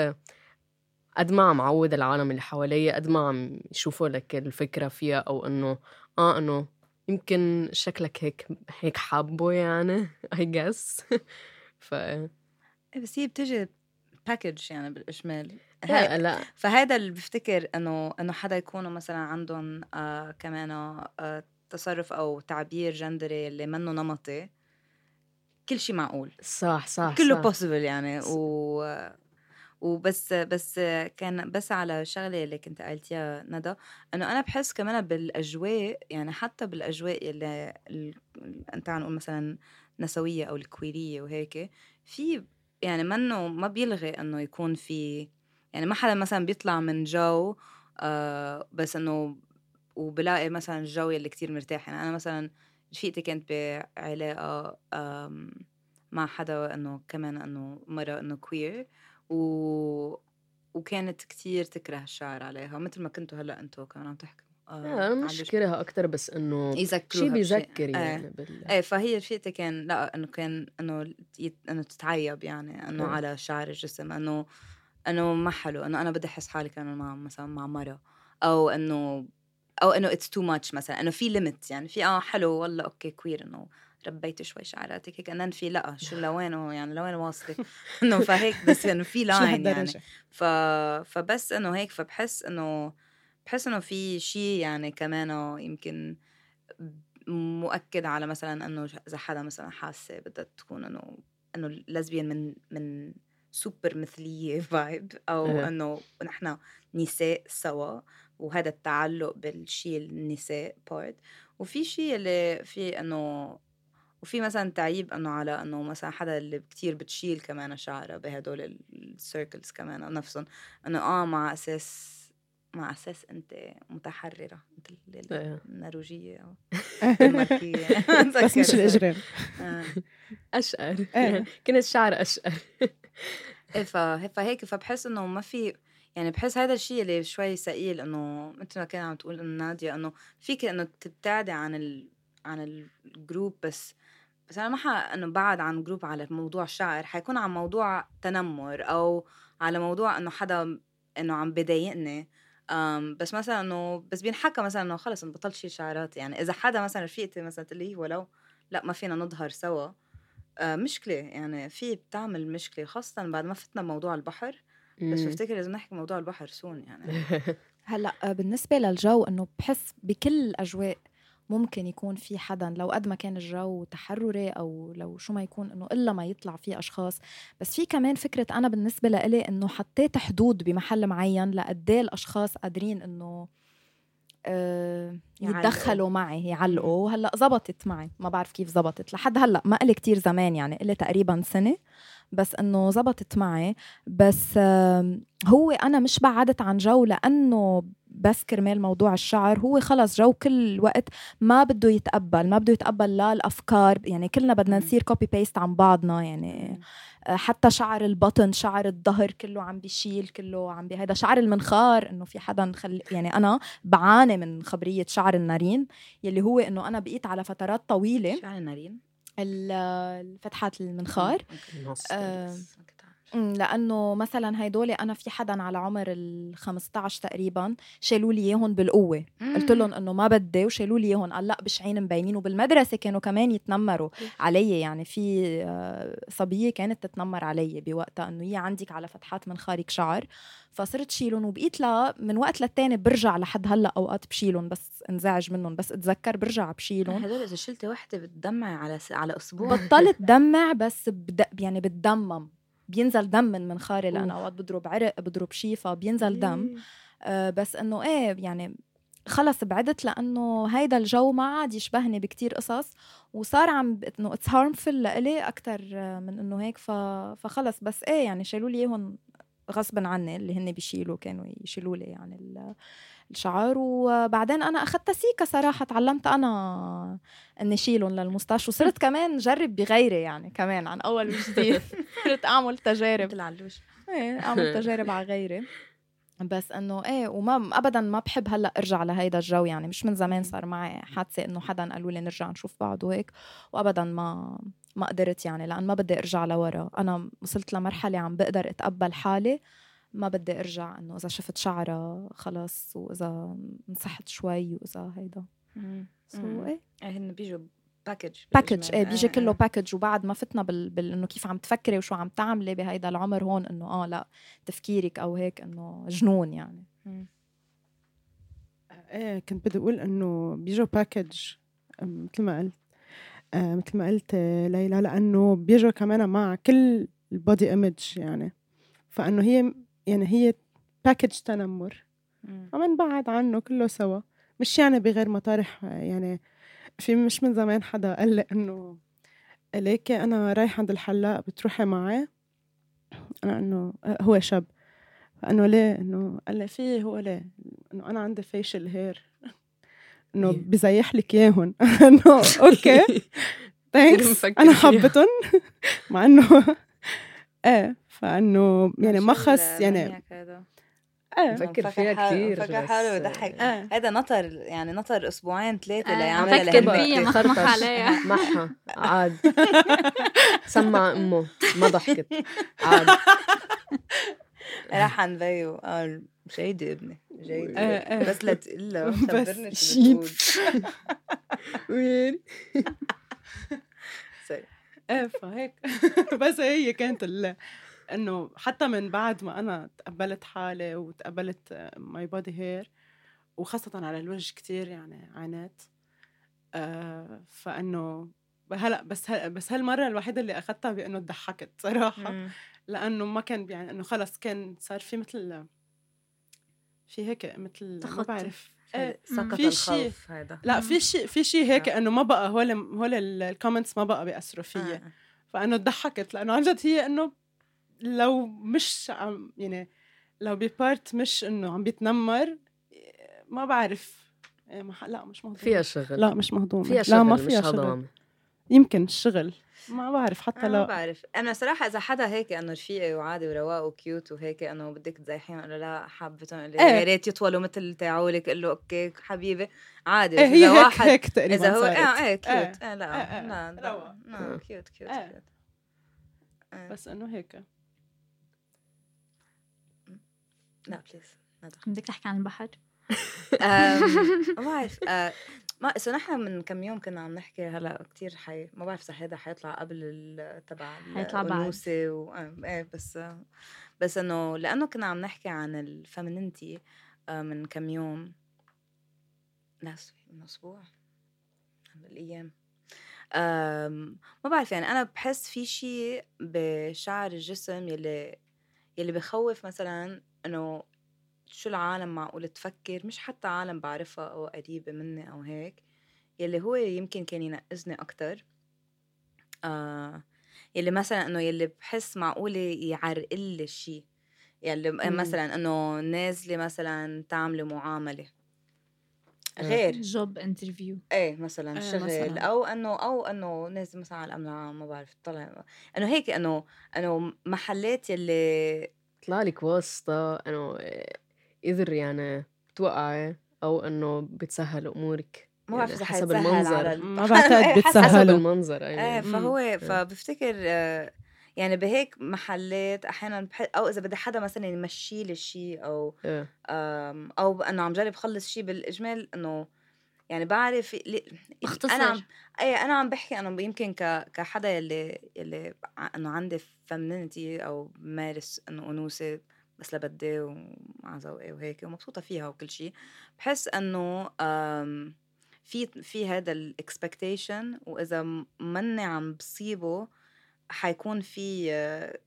قد ما عم عود العالم اللي حوالي قد ما عم يشوفوا لك الفكرة فيها أو إنه آه إنه يمكن شكلك هيك هيك حابه يعني I guess [laughs] ف إيه بس هي بتجي package يعني بالإجمال لا لا. فهذا اللي بفتكر إنه إنه حدا يكونوا مثلا عندهم آه كمان آه تصرف أو تعبير جندري اللي منه نمطي كل شيء معقول. صح صح كله. possible يعني. و وبس بس كان بس على شغلة اللي كنت قالتيها ندى إنه أنا بحس كمان بالأجواء يعني حتى بالأجواء اللي ال- أنت عم نقول مثلا نسوية أو الكويرية وهيك في يعني منه ما بيلغي إنه يكون في يعني ما حدا مثلا بيطلع من جو آه بس إنه وبلاقي مثلا الجو اللي كتير مرتاح. يعني أنا مثلا رفيقتي كانت بعلاقة مع حدا إنه كمان إنه مرة إنه كوير و وكانت كتير تكره الشعر عليها مثل ما كنتوا هلأ أنتوا كمان عم تحكوا. آه، مش كرهها أكثر بس إنه يذكروها شيء. بيذكر. يعني بال... إيه فهي رفيقتي كان لا إنه كان إنه يت- إنه تتعيب يعني إنه إيه. على شعر الجسم إنه إنه ما حلو إنه أنا بدي أحس حالي كأنه مع مثلا مع مرة أو إنه أو إنه اتس تو ماتش مثلا إنه في ليميت يعني في آه حلو والله أوكي كوير إنه ربيت شوي شعراتك هيك انن في لا شو [laughs] لوينه يعني لوين واصلة إنه فهيك بس إنه في [laughs] لاين يعني ف... فبس إنه هيك فبحس إنه بحس إنه في شيء يعني كمان يمكن مؤكد على مثلا إنه إذا حدا مثلا حاسة بدها تكون إنه إنه لزبيان من من سوبر مثلية [laughs] فايب أو إيه. إنه نحن نساء سوا وهذا التعلق بالشيء النساء بارت وفي شيء اللي في إنه وفي مثلا تعيب إنه على إنه مثلا حدا اللي كتير بتشيل كمان شعرها بهدول السيركلز كمان نفسهم إنه آه مع أساس مع أساس أنت متحررة مثل إيه. النرويجية أو [laughs] الدنماركيه [laughs] بس مش الإجرام آه. أشقر [laughs] إيه. يعني كنت شعر أشقر ف- فهيك فبحس إنه ما في يعني بحس هذا الشيء اللي شوي ثقيل إنه مثل ما كان عم تقول إنه نادية إنه فيك إنه تبتعدي عن ال... عن ال group بس بس أنا ما ح... إنه بعد عن group على موضوع الشعر حيكون عن موضوع تنمر أو على موضوع إنه حدا إنه عم بضايقني بس مثلا إنه بس بينحكى مثلا إنه خلص انه بطلت شيل شعرات يعني إذا حدا مثلا رفيقتي مثلا تقول لي ولو لأ ما فينا نظهر سوا آه، مشكلة يعني في بتعمل مشكلة خاصة بعد ما فتنا موضوع البحر بس مم. بفتكر لازم نحكي موضوع البحر soon يعني [laughs] [laughs] هلأ آه، بالنسبة للجو إنه بحس بكل الأجواء ممكن يكون في حدا لو قد ما كان الجو تحرري أو لو شو ما يكون إنه إلا ما يطلع في أشخاص. بس في كمان فكرة أنا بالنسبة لإلي إنه حطيت حدود بمحل معين لقديه الأشخاص قادرين إنه آه. يتدخلوا معي يعلقوا. هلا زبطت معي. ما بعرف كيف زبطت. لحد هلأ ما إلي كتير زمان يعني إلي تقريبا سنة. بس إنه زبطت معي. بس آم، هو أنا مش بعدت عن جو لأنه بس كرمال موضوع الشعر هو خلص جو كل وقت ما بده يتقبل ما بده يتقبل لا الأفكار يعني كلنا بدنا. نصير copy paste عن بعضنا يعني آه، حتى شعر البطن شعر الظهر كله عم بيشيل كله عم بهيدا شعر المنخار إنه في حدا مخلي يعني أنا بعاني من خبرية شعر المناخير يلي هو إنه أنا بقيت على فترات طويلة شعر المناخير ال- الفتحات المنخار. آه، أمم، لأنه مثلا هيدول أنا في حدا على عمر ال 15 تقريبا شالوا لي إياهم بالقوة. قلت لهم إنه ما بدي وشالوا لي إياهم. قال لا بشعين مبينين. وبالمدرسة كانوا كمان يتنمروا علي. يعني في آه، صبية كانت تتنمر علي بوقتها إنه هي عندك على فتحات منخارك شعر. فصرت شيلهم. وبقيت لا من وقت للتاني برجع لحد هلأ أوقات بشيلهم. بس انزعج منهم. بس اتذكر برجع بشيلهم. هدول إذا شلتي وحده بتدمعي على س... على أسبوع. بطلت دمع بس بد... يعني بتدمم. بينزل دم من منخاري لأن أوف. أوقات بضرب عرق بضرب شيفة بينزل دم. آه بس إنه إيه يعني خلص بعدت لأنه هيدا الجو ما عاد يشبهني بكتير قصص وصار عم إنه it's harmful لإلي أكثر من إنه هيك ف... فخلص. بس إيه يعني شالوا لي إياهم غصبا عني اللي هن بيشيلوا كانوا يشيلوا لي يعني ال- الشعر وبعدين أنا اخذت سيكا صراحة تعلمت أنا إني شيلهم للمستشفى وصرت [laughs] كمان جرب بغيري يعني كمان عن أول وجديد [laughs] صرت أعمل تجارب. مثل علوش. إيه أعمل تجارب على غيري. بس إنه إيه وما ابدا ما بحب هلأ أرجع لهيدا الجو يعني مش من زمان صار معي حادثة إنه حدا قالوا لي نرجع نشوف بعض وهيك وابدا ما ما قدرت يعني لأن ما بدي أرجع لورا. أنا وصلت لمرحلة عم بقدر أتقبل حالي. ما بدي أرجع إنه إذا شفت شعرها خلص وإذا نصحت شوي وإذا هيدا. so مم. إيه. إيه هن بيجوا package package إيه بيجي كله package وبعد ما فتنا بال, بال إنه كيف عم تفكري وشو عم تعملي بهيدا العمر هون إنه آه لا تفكيرك أو هيك إنه جنون يعني. إيه كنت بدي أقول إنه بيجوا package مثل ما قلت آه مثل ما قلت آه، ليلى لأنه بيجوا كمان مع كل ال body image يعني. فإنه هي يعني هي package تنمر. فمنبعد عنه كله سوا. مش يعني بغير مطارح يعني في مش من زمان حدا قال لي إنه ليكي أنا رايحه عند الحلاق بتروحي معي أنا إنه هو شاب. فإنه ليه؟ إنه قال لي في هو ليه؟ إنه أنا عندي facial hair إنه إيه. بزيح لك اياهم [laughs] إنه أوكي. [laughs] thanks أنا. حبتهم [laughs] مع إنه إيه فإنه يعني ما خص يعني إيه بفكر فيها كتير فكر بس- حاله بضحك إيه هذا نطر يعني نطر أسبوعين ثلاثة آه، ليعملها فكر لهالوقت. فيها مخ عليها. [laughs] معها عاد [laughs] سمع أمه ما ضحكت عاد [laughs] راح عند بيو قال جيدة ابني جيدة إيه، إيه. بس لا تقلها بس خبرني شو شيب. بتقول. وين. إيه فهيك [laughs] بس هي كانت ال... إنه حتى من بعد ما أنا تقبلت حالي وتقبلت my body hair وخاصة على الوجه كتير يعني عانيت آه فإنه هلأ بس هل بس هالمرة الوحيدة اللي أخذتها بإنه ضحكت صراحة مم. لأنه ما كان يعني إنه خلص كان صار في مثل في هيك مثل ما. بعرف سقط في شي- الخوف هذا لا في شيء في شيء هيك آه. إنه ما بقى هول هول الكومنتس ما بقى بيأثروا فيي. آه. فإنه ضحكت لأنه عن جد هي إنه لو مش عم يعني لو ببارت مش إنه عم بيتنمر ما بعرف. إيه ما لا مش مهضومة فيها شغل. لا مش مهضومة فيها لا شغل ما مش فيها شغل. يمكن الشغل ما بعرف حتى أنا ما لا بعرف أنا صراحة إذا حدا هيك إنه رفيقي وعادي ورواق وكيوت وهيك إنه بدك تزيحين ولا لا حابتهم إيه. يا ريت يطولوا مثل تاعولك قال له أوكي حبيبي عادي إيه هي اذا هيك واحد هيك تقريبا إذا هو صارت. آه إيه cute إيه. إيه لا إيه، إيه. لا. لا آه. cute cute إيه. cute إيه. بس إنه هيك لا please بدك تحكي عن البحر ما بعرف آه، ما so نحن من كم يوم كنا عم نحكي هلأ كتير حي ما بعرف إذا هذا حيطلع قبل [hesitation] تبع حيطلع بعد. و... آه، إيه بس آه، بس إنه لأنه كنا عم نحكي عن ال femininity من كم يوم. سوري، من أسبوع. بالايام أم، ما بعرف يعني أنا بحس في شيء بشعر الجسم يلي يلي بخوف مثلا إنه شو العالم معقول تفكر؟ مش حتى عالم بعرفها أو قريبة مني أو هيك. يلي هو يمكن كان ينقذني أكتر. آه يلي مثلا إنه يلي بحس معقولة يعرقل الشيء يلي مم. مثلا إنه نازلة مثلا تعملي معاملة. آه. غير. جوب انترفيو إيه مثلا إيه شغل مثلاً. أو إنه أو إنه نازل مثلا على الأمن العام ما بعرف طلع. إنه هيك إنه إنه محلات يلي طلع لك واسطة إنه اذر يعني بتوقعي أو إنه بتسهل أمورك ما بعرف يعني إذا حسب المنظر. على ال- ما بعتقد [laughs] إيه، بتسهل. حسب. المنظر إيه أيوه فهو فبفتكر آه، يعني بهيك محلات أحيانا بح... أو إذا بدي حدا مثلا يمشي لي شيء أو إيه. أو إنه عم جرب خلص شيء بالإجمال إنه يعني بعرف لي- مختصر أنا عم اي أنا عم بحكي إنه يمكن ك... كحدا يلي يلي إنه عندي femininity أو بمارس إنه أنوثة بس لبدي ومع ذوقي وهيك ومبسوطة فيها وكل شيء بحس إنه في في هذا ال expectation وإذا مني عم بصيبه حيكون في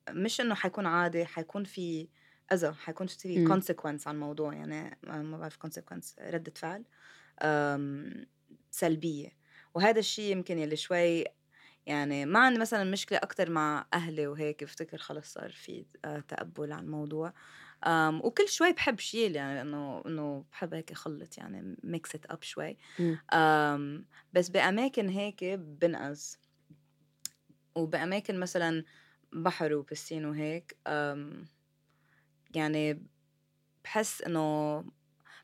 مش إنه حيكون عادي حيكون في أذى حيكون في. consequence على الموضوع يعني ما بعرف consequence ردة فعل سلبية وهذا الشيء يمكن يلي شوي يعني ما عندي مثلا مشكلة أكتر مع أهلي وهيك بفتكر خلص صار في آه، تقبل على الموضوع. أم وكل شوي بحب شيل يعني إنه إنه بحب هيك أخلط يعني mix it up شوي. أم بس بأماكن هيك بنقز. وبأماكن مثلا بحر وبسين وهيك أم يعني بحس إنه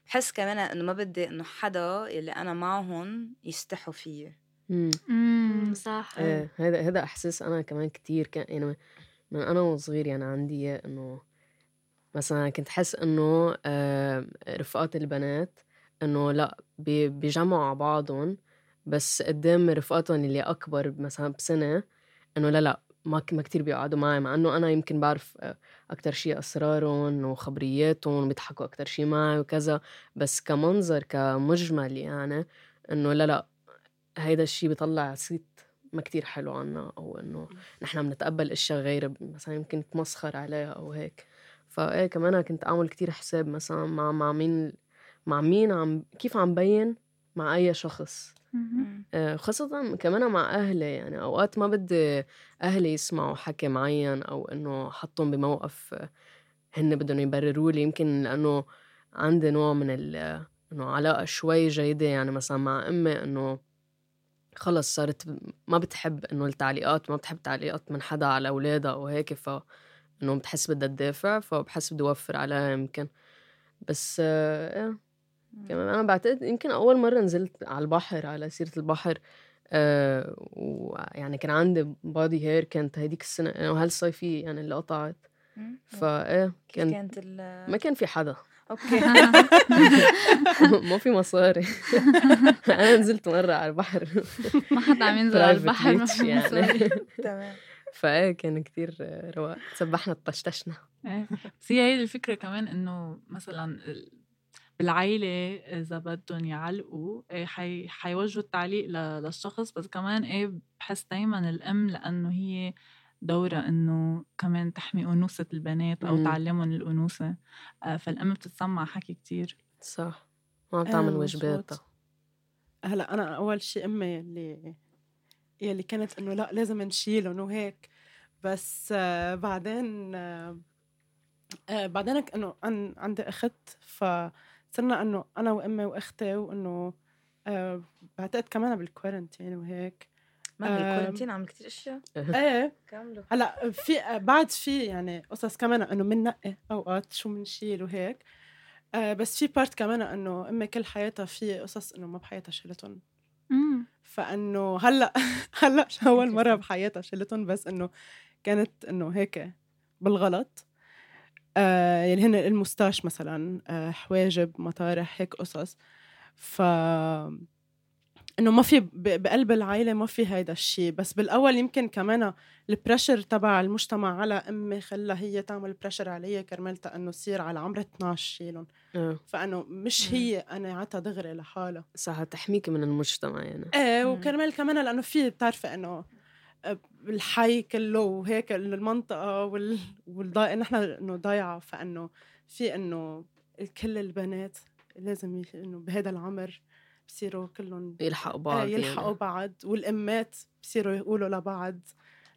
بحس كمان إنه ما بدي إنه حدا يلي أنا معهم يستحوا فيي. مم. إمم صح إيه هذا هذا إحساس أنا كمان كتير كان يعني من أنا وصغير يعني عندي إياه إنه مثلا كنت حس إنه آه، رفقات البنات إنه لأ بي- بيجمعوا على بعضهم بس قدام رفقاتهم اللي أكبر مثلا بسنة إنه لا لا ما ك- ما كتير بيقعدوا معي مع إنه أنا يمكن بعرف آه، أكتر شيء أسرارهم وخبرياتهم بيضحكوا أكتر شيء معي وكذا بس كمنظر كمجمل يعني إنه لا لا هيدا الشيء بيطلع صيت ما كتير حلو عنا أو إنه نحن بنتقبل إشياء غير مثلا يمكن نتمسخر عليها أو هيك. فإيه كمان أنا كنت أعمل كتير حساب مثلا مع مع مين مع مين عم كيف عم بين مع أي شخص. آه، خاصة كمان مع أهلي يعني أوقات ما بدي أهلي يسمعوا حكي معين أو إنه حطهم بموقف هن بدهم يبرروا لي. يمكن لأنه عندي نوع من ال إنه علاقة شوي جيدة يعني مثلا مع أمي إنه خلص صارت ما بتحب إنه التعليقات ما بتحب تعليقات من حدا على أولادها أو هيك ف إنه بتحس بدها تدافع فبحس بدي أوفر عليها يمكن. بس آه، إيه. كمان أنا بعتقد يمكن أول مرة نزلت على البحر على سيرة البحر آه ويعني كان عندي body hair كانت هديك السنة وهالصيفيه يعني اللي قطعت. فايه كان كانت ما كان في حدا. okay. [laughs] ما في مصاري. [laughs] أنا نزلت مرة على البحر. ما حدا عم ينزل على البحر ما في يعني. مصاري. [laughs] تمام. فإيه كان كتير رواق. سبحنا طشتشنا. إيه. بس هي هي الفكرة كمان إنه مثلا ال- بالعيلة إذا بدهم يعلقوا إيه حي... حيوجهوا التعليق ل... للشخص. بس كمان إيه بحس دايما الأم لأنه هي دورها إنه كمان تحمي أنوثة البنات أو مم. تعلمهم الأنوثة آه، فالأم بتتسمع حكي كتير. صح. ما عم تعمل آه، واجباتها. هلأ أنا أول شيء أمي اللي يلي كانت إنه لأ لازم نشيلهم وهيك. بس آه بعدين آه بعدين إنه أن عندي أخت فصرنا إنه أنا وأمي وأختي وإنه آه بعتقد كمان بالكورنتين وهيك. ما عمل كتير أشياء. إيه. كامله هلأ في بعد في يعني قصص كمان إنه بننقي أوقات شو بنشيل وهيك. آه بس في بارت كمان إنه أمي كل حياتها في قصص إنه ما بحياتها شيلتهم مم. فإنه هلأ [laughs] هلأ أول مرة بحياتها شلتهم بس إنه كانت إنه هيك بالغلط. آه يعني هن ال moustache مثلا آه حواجب مطارح هيك قصص. ف إنه ما في بقلب العائله ما في هيدا الشيء بس بالأول يمكن كمان ال pressure تبع المجتمع على أمي خلى هي تعمل pressure علي كرمال إنه تصير على عمر 12 شيلهم آه. فانه مش. هي قناعتها دغري لحالها صح تحميك من المجتمع يعني إيه. وكرمال كمان لأنه في بتعرفي إنه الحي كله وهيك المنطقة وال والضايع نحن إنه ضايعة فإنه في إنه كل البنات لازم إنه بهذا العمر بصيروا كلهم يلحقوا بعض آه يلحقوا يعني. بعض والأمات بصيروا يقولوا لبعض.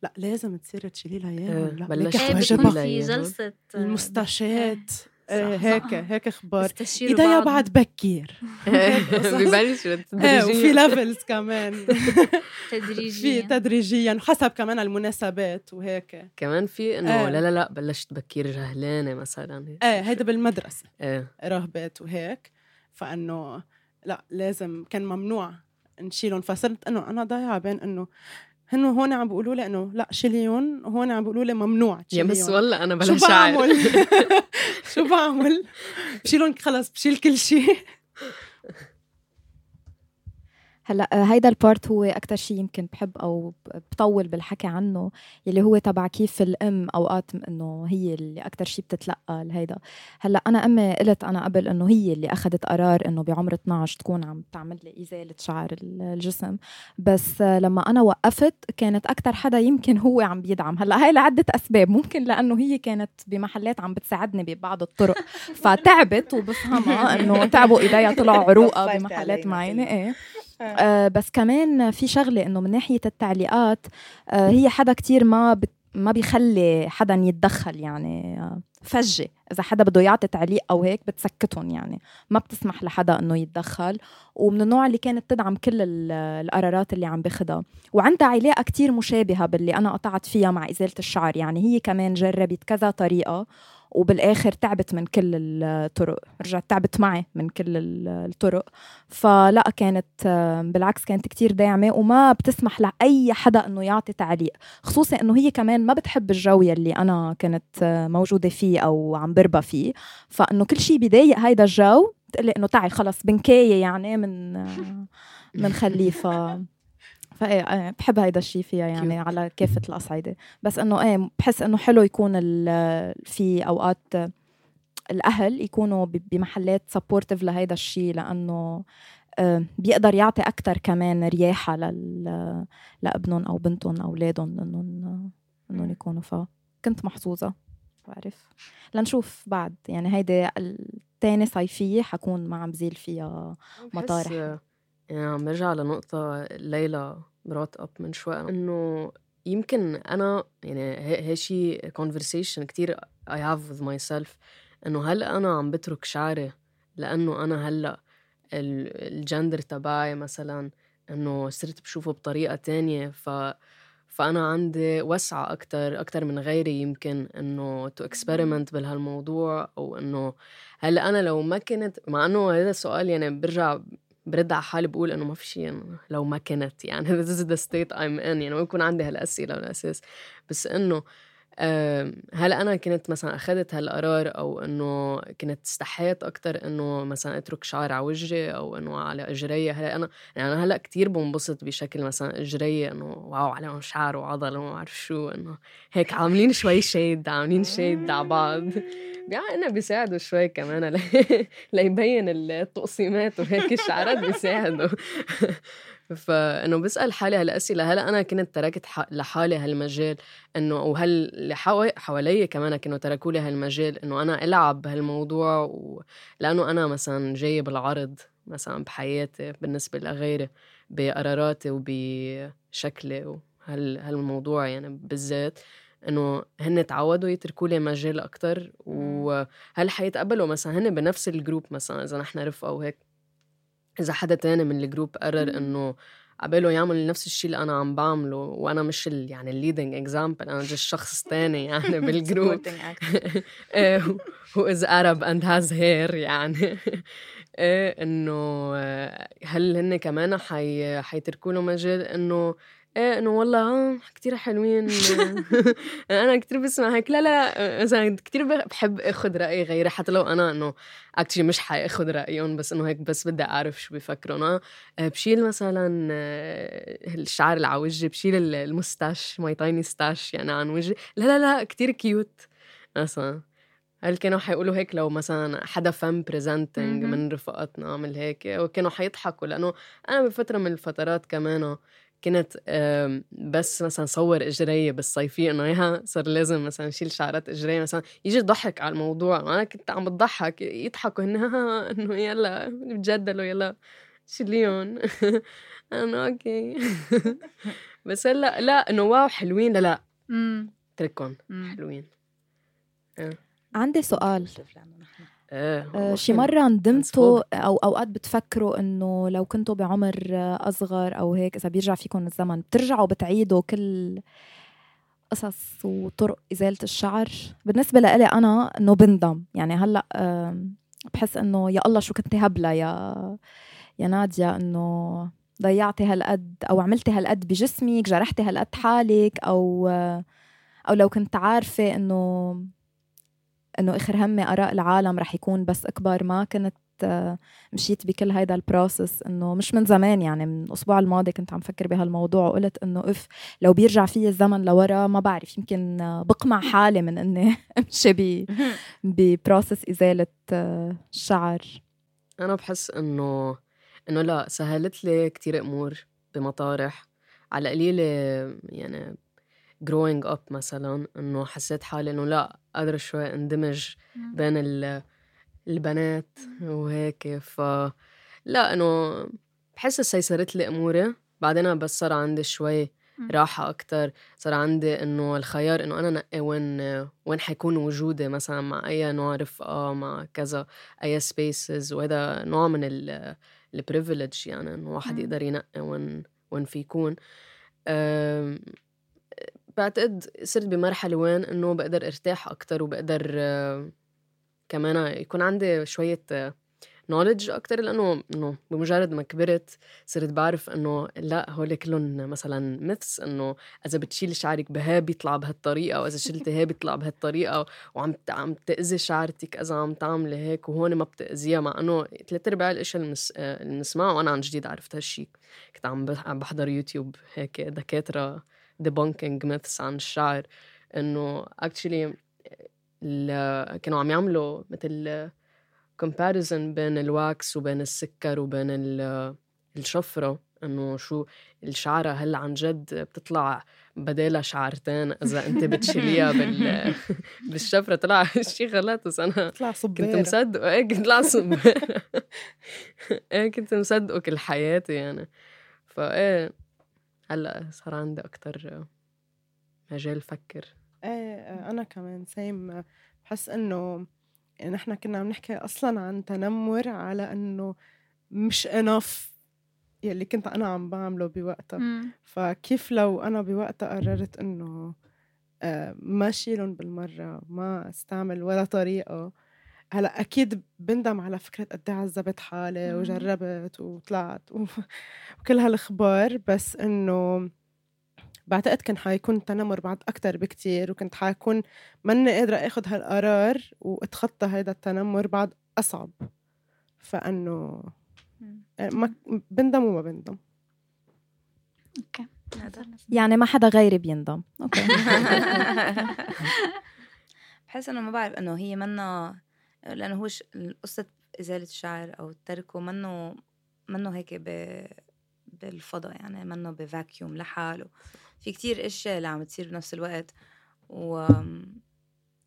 لا لازم تصيري تشيلي لها إيه، اياهم لا بلشت في ليها. جلسة آه، المستشات آه صح، هيك صح. هيك أخبار. ايديا بعض. بعد بكير. [laughs] [laughs] ببلشوا [laughs] إيه وفي تدريجيا. levels كمان. في تدريجيا. تدريجيا حسب كمان المناسبات وهيك. كمان في إنه إيه. لا لا لا بلشت بكير جهلانة مثلا. إيه هيدا بالمدرسة. إيه راهبات وهيك. فإنه لا لازم كان ممنوع نشيلهم. فصرت إنه أنا ضايعة بين إنه هن هون عم بيقولوا لي إنه لا شيليهم وهون عم بيقولوا لي ممنوع يا بس والله أنا شو بلا شعر بعمل؟ [laughs] [laughs] شو بعمل؟ بشيلهم خلص بشيل كل شيء. هلا آه، هيدا البارت هو أكثر شيء يمكن بحب أو بطول بالحكي عنه يلي هو تبع كيف الأم أوقات إنه هي اللي أكثر شيء بتتلقى لهيدا. هلا أنا أمي قلت أنا قبل إنه هي اللي أخذت قرار إنه بعمر 12 تكون عم تعمل لي إزالة شعر ال- الجسم. بس آه، لما أنا وقفت كانت أكثر حدا يمكن هو عم بيدعم. هلا هاي لعدة أسباب. ممكن لأنه هي كانت بمحلات عم بتساعدني ببعض الطرق. [laughs] فتعبت وبفهمها إنه تعبوا إيديها طلعوا عروقة [laughs] بمحلات معينة. إيه. آه. بس كمان في شغلة إنه من ناحية التعليقات آه هي حدا كتير ما بت ما بيخلي حدا يتدخل يعني آه، فجة. إذا حدا بده يعطي تعليق أو هيك بتسكتهم يعني. ما بتسمح لحدا إنه يتدخل. ومن النوع اللي كانت تدعم كل ال- القرارات اللي عم باخدها. وعندها علاقة كتير مشابهة باللي أنا قطعت فيها مع إزالة الشعر يعني. هي كمان جربت كذا طريقة. وبالآخر تعبت من كل الطرق رجعت تعبت معي من كل ال- الطرق. فلا كانت بالعكس كانت كتير داعمة وما بتسمح لأي حدا إنه يعطي تعليق خصوصا إنه هي كمان ما بتحب الجو يلي أنا كنت موجودة فيه أو عم بربى فيه. فإنه كل شيء بضايق هيدا الجو بتقلي إنه تعي خلص بنكاية يعني من [laughs] من خليفة فإيه آه، بحب هيدا الشيء فيها يعني على كافة الأصعدة بس إنه إيه بحس إنه حلو يكون ال- في أوقات آه، الأهل يكونوا بمحلات supportive لهيدا الشيء لأنه آه، بيقدر يعطي أكتر كمان رياحة لل... لأبنهم أو بنتهم أو أولادهم إنهم إنهم يكونوا فكنت محظوظة بعرف. لنشوف بعد. يعني هيدي التاني صيفية حكون ما عم بزيل فيها مطارح. يعني عم برجع لنقطة ليلى brought up من شوي إنه يمكن أنا يعني هي شيء conversation كتير I have with myself. إنه هل أنا عم بترك شعري لأنه أنا هلأ ال- الجندر تبعي مثلا إنه صرت بشوفه بطريقة تانية ف فأنا عندي وسعة أكتر أكتر من غيري يمكن إنه to experiment بهالموضوع أو إنه هلأ أنا لو ما كنت مع إنه هذا السؤال يعني برجع برد على حالي بقول إنه ما في شيء يعني لو ما كنت يعني [laughs] this is the state I'm in يعني ما بكون عندي هالأسئلة بالأساس بس إنه هلا أنا كنت مثلا اخذت هالقرار أو إنه كنت استحيت أكثر إنه مثلا أترك شعر على وجهي أو إنه على اجري هلأ أنا يعني أنا هلأ كثير بنبسط بشكل مثلا اجري إنه واو عليهم شعر وعضل وما بعرف شو إنه هيك عاملين شوي شيد عاملين شيد على بعض. يعني إنه بيساعدوا شوي كمان [laughs] ليبين التقسيمات وهيك الشعرات بيساعدوا. [laughs] فإنه بسأل حالي هالأسئلة هلا أنا كنت تركت لحالي هالمجال إنه وهل اللي حوا- حوالي كمان كانوا تركوا لي هالمجال إنه أنا ألعب بهالموضوع و... لأنه أنا مثلا جاية بالعرض مثلا بحياتي بالنسبة لغيري بقراراتي وبشكلي وهال هالموضوع يعني بالذات إنه هن تعودوا يتركوا لي مجال أكثر وهل حيتقبلوا مثلا هن بنفس الجروب مثلا إذا نحن رفقة وهيك؟ إذا حدا تاني من ال group قرر إنه عباله يعمل نفس الشيء اللي أنا عم بعمله وأنا مش ال يعني ال leading example أنا just شخص تاني يعني [laughs] بال group. [laughs] إيه، who is Arab and has hair يعني. [laughs] إيه إنه هل هن كمان حي حيتركوا له مجال إنه إيه إنه والله آه كثير حلوين. [laughs] أنا كثير بسمع هيك. لا لا مثلا كثير بحب آخذ رأي غيري. حتى لو أنا إنه actually مش حآخذ رأيهم بس إنه هيك بس بدي أعرف شو بيفكروا أنا آه، بشيل مثلا آه، الشعر اللي على وجهي بشيل ال- moustache my tiny stache يعني عن وجهي. لا لا لا كتير cute مثلا هل كانوا حيقولوا هيك لو مثلا حدا femme presenting. من رفقاتنا عمل هيك؟ وكانوا حيضحكوا. لأنه أنا بفترة من الفترات كمان كنت بس مثلا صور إجري بالصيفيه انه اياها صار لازم مثلا شيل شعرات إجري مثلا. يجي ضحك على الموضوع وأنا كنت عم بضحك يضحكوا هن [laughs] إنه يلا بتجدلوا يلا شيليهم [laughs] أنا okay. [laughs] بس هلأ لا إنه wow حلوين. لا لا. مم. حلوين. عندي سؤال. إيه آه، شي مرة ندمتوا. أو أوقات بتفكروا إنه لو كنتوا بعمر أصغر أو هيك إذا بيرجع فيكم الزمن بترجعوا بتعيدوا كل قصص وطرق إزالة الشعر؟ بالنسبة لإلي أنا إنه بندم يعني هلأ بحس إنه يا الله شو كنت هبلة يا يا نادية إنه ضيعتي هالقد أو عملتي هالقد بجسمك جرحتي هالقد حالك أو آه، أو لو كنت عارفة إنه إنه آخر همي آراء العالم رح يكون بس أكبر. ما كنت آه، مشيت بكل هيدا ال process إنه مش من زمان يعني من الأسبوع الماضي كنت عم فكر بهالموضوع وقلت إنه اف لو بيرجع في الزمن لورا ما بعرف يمكن آه، بقمع حالي من إني [laughs] أمشي ب ببروسس إزالة آه، الشعر أنا بحس إنه إنه لا سهلت لي كتير أمور بمطارح. على قليلة يعني growing up مثلا إنه حسيت حالي إنه لا قادرة شوي أندمج. بين ال- البنات وهيك ف لا إنه بحس سيسرت لي أموري بعدين بس صار عندي شوي. راحة أكتر صار عندي إنه الخيار إنه أنا نقي وين وين حيكون وجودي مثلا مع أي نوع رفقة مع كذا أي spaces وهذا نوع من ال ال privilege يعني إنه واحد مم. يقدر ينقي وين وين في يكون بعتقد صرت بمرحلة وين إنه بقدر أرتاح أكتر وبقدر أه، كمان يكون عندي شوية knowledge أكتر لأنه إنه بمجرد ما كبرت صرت بعرف إنه لا هول كلهم مثلا ميثس إنه إذا بتشيل شعرك بها بيطلع بهالطريقة وإذا شلتي هي بيطلع بهالطريقة وعم عم تأذي شعرتك إذا عم تعملي هيك وهون ما بتأذيها مع إنه ثلاث أرباع الأشياء اللي آه، بنسمعها وأنا عن جديد عرفت هالشي كنت عم بحضر يوتيوب هيك دكاترة debunking myths عن الشعر إنه actually كانوا عم يعملوا مثل comparison بين الواكس وبين السكر وبين ال- الشفرة إنه شو الشعرة هل عن جد بتطلع بدالها شعرتين إذا أنت بتشيليها بال [laughs] بالشفرة طلع [laughs] شي غلط بس أنا طلع كنت صبيرة مصدقه إيه كنت لعصب [laughs] إيه كنت مصدقه كل حياتي يعني. فإيه. هلأ صار عندي أكتر مجال فكر. إيه أنا كمان سيم بحس إنه نحن كنا عم نحكي أصلا عن تنمر على إنه مش انف يلي كنت أنا عم بعمله بوقتها. مم. فكيف لو أنا بوقتها قررت إنه آه، ما شيلهم بالمرة ما أستعمل ولا طريقة هلأ أكيد بندم على فكرة قد إيه عذبت حالي مم. وجربت وطلعت و- [laughs] وكل هالأخبار بس إنه بعتقد كان حيكون التنمر بعد أكتر بكتير وكنت حيكون ماني قادرة أخذ هالقرار وأتخطى هذا التنمر بعد أصعب. فأنه يعني ما بندم وما بندم. okay. يعني ما حدا غيري بيندم [laughs] okay. [laughs] بحس إنه ما بعرف إنه هي منا لأنه هو. قصه إزالة الشعر أو تركه منه منه هيك ب... بالفضاء يعني منه ب vacuum لحاله. في كتير أشياء اللي عم تصير بنفس الوقت. و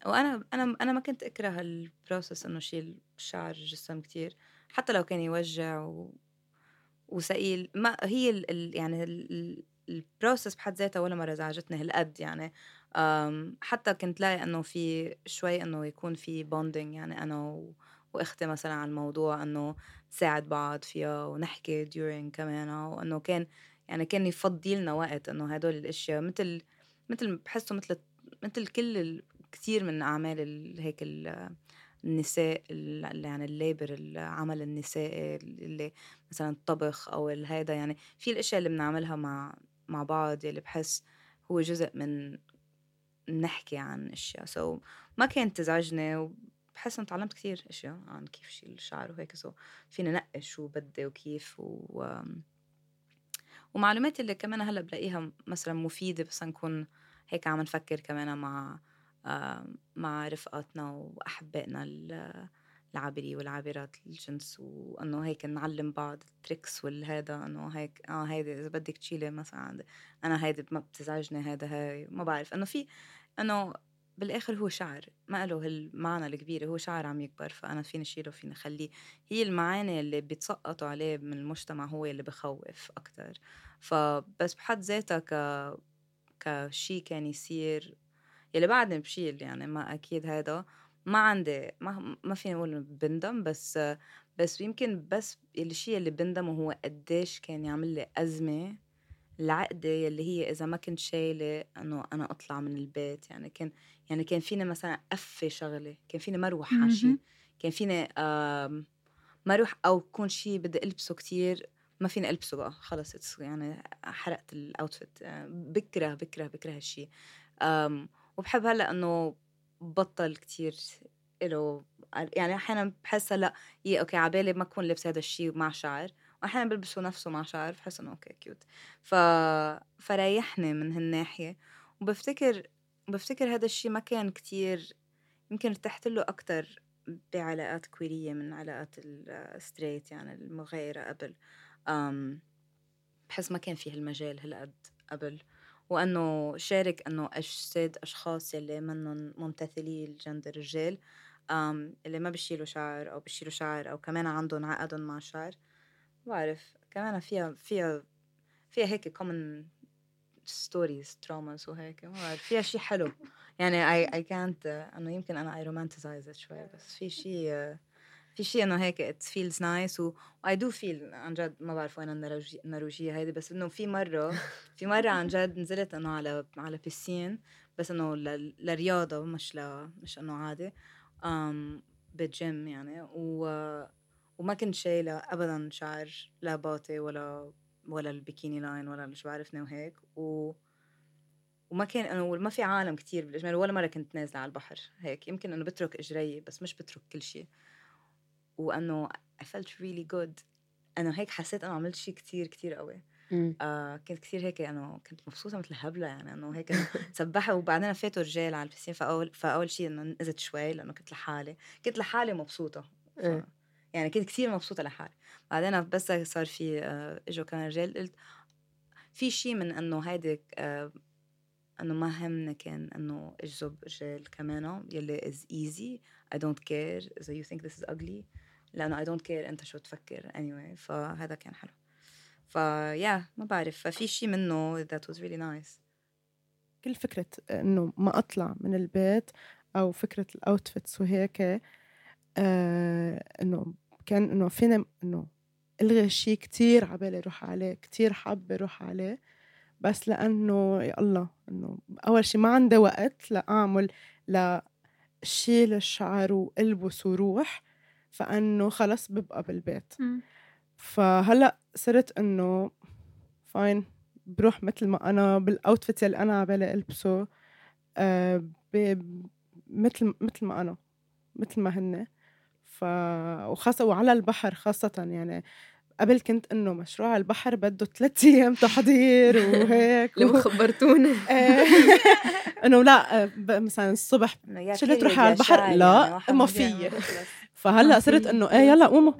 وأنا أنا أنا ما كنت أكره ال process إنه شيل شعر الجسم كتير. حتى لو كان يوجع و... وثقيل ما هي ال... يعني ال... ال process بحد ذاتها ولا مرة زعجتني هالقد يعني. حتى كنت لاقي إنه في شوي إنه يكون في bonding يعني أنا. وأختي مثلا على الموضوع إنه نساعد بعض فيها ونحكي during كمان وانه كان يعني كان يفضي لنا وقت إنه هدول الأشياء مثل مثل بحسه مثل مثل كل. كثير من أعمال ال... هيك ال... النساء اللي يعني الليبر العمل النسائي اللي مثلا الطبخ أو هذا يعني في الأشياء اللي بنعملها مع مع بعض اللي بحس هو جزء من نحكي عن أشياء. so, ما كانت تزعجني وبحس إنه تعلمت كثير أشياء عن كيف شيل الشعر وهيك. so, فيني نقي شو بدي وكيف و ومعلومات اللي كمان هلأ بلاقيها مثلا مفيدة بس نكون هيك عم نفكر كمان مع مع رفقاتنا وأحبائنا العابري والعابرات الجنس. وإنه هيك نعلم بعض ال tricks والهذا. إنه هيك آه هيدي إذا بدك تشيلي مثلا أنا هيدي ما بتزعجني هذا هاي ما بعرف. إنه في إنه بالآخر هو شعر ما له المعنى الكبير هو شعر عم يكبر فأنا فيني اشيله فيني اخليه هي المعاني اللي بيتسقطوا عليه من المجتمع هو اللي بخوف أكثر فبس بحد ذاتها ك كشي كان يصير يلي بعدني بشيل يعني ما أكيد هذا ما عندي ما ما فيني أقول بندم بس بس يمكن بس الشيء اللي بندمه هو قديش كان يعمل لي أزمة العقدة يلي هي إذا ما كنت شايلة إنه أنا أطلع من البيت. يعني كان يعني كان فيني مثلا في شغلة كان فيني ما أروح على شيء كان فيني ما أروح أو يكون شيء بدي ألبسه كتير ما فيني ألبسه بقى. خلص يعني حرقت ال outfit بكره بكره بكره هالشيء وبحب هلأ إنه بطل كتير له يعني أحيانا بحس هلأ يي okay عبالي ما اكون لابس هذا الشيء مع شعر. واحيانا بلبسه نفسه مع شعر بحس إنه okay cute ف فريحني من هالناحية. وبفتكر بفتكر هذا الشيء ما كان كتير يمكن ارتحت له أكثر بعلاقات كويرية من علاقات ال straight يعني المغايرة قبل. أم بحس ما كان في هالمجال هالقد قبل. وإنه شارك إنه أجساد أشخاص يلي منهم ممتثلي الجندر الرجال اللي ما بيشيلوا شعر أو بيشيلوا شعر أو كمان عندهم عقدهم مع الشعر بعرف كمان فيها فيها فيها هيك common stories traumas وهيك ما بعرف فيها شيء حلو. يعني اي اي كانت إنه يمكن أنا I romanticize شوي بس في شيء في شيء إنه هيك it feels nice و I do feel عن جد ما بعرف وين ال energy هيدي بس إنه في مرة في مرة عن جد نزلت إنه على على piscine بس إنه لرياضة مش ل مش إنه عادي بالجيم يعني و وما كنت شايلة ابدا شعر لا باطي ولا ولا ال bikini line ولا مش بعرفني وهيك و وما كان إنه ما في عالم كتير بالإجمال ولا مرة كنت نازلة على البحر هيك. يمكن إنه بترك إجري بس مش بترك كل شيء وإنه I felt really good. إنه هيك حسيت إنه عملت شيء كتير كتير قوي. آه كنت كثير هيك إنه كنت مبسوطة مثل هبلة يعني إنه هيك سبحوا وبعدين فاتوا رجال على البسين فأول فأول شيء إنه نزلت شوي لأنه كنت لحالي كنت لحالي مبسوطة. ف... إيه. يعني كنت كثير مبسوطة لحالي. بعدين بس صار في آه إجوا كان رجال قلت في شيء من إنه هيدي آه إنه ما همنا كان إنه أجذب رجال كمان يلي از ايزي I don't care اذا you think this is ugly لأنه I don't care أنت شو تفكر anyway فهذا كان حلو. فيا ما بعرف. ففي شيء منه that was really nice. كل فكرة إنه ما أطلع من البيت أو فكرة الاوتفيتس وهيك آه إنه كان إنه فينا إنه ألغي شيء كتير عبالي أروح عليه كتير حابة أروح عليه بس لأنه يا الله إنه أول شيء ما عندي وقت لأعمل لا شيل الشعر وألبس وروح فإنه خلص ببقى بالبيت م. فهلأ صرت إنه fine بروح مثل ما أنا بال outfit اللي أنا عبالي ألبسه آه، مثل مثل ما أنا مثل ما هن ف وخاصة وعلى البحر خاصة يعني قبل كنت إنه مشروع البحر بده ثلاث [laughs] أيام تحضير وهيك لو خبرتونا [laughs] آه، إنه لا مثلا الصبح شو تروحي يا على البحر؟ لا، يعني ما في. فهلأ صرت. إنه إيه يلا قوموا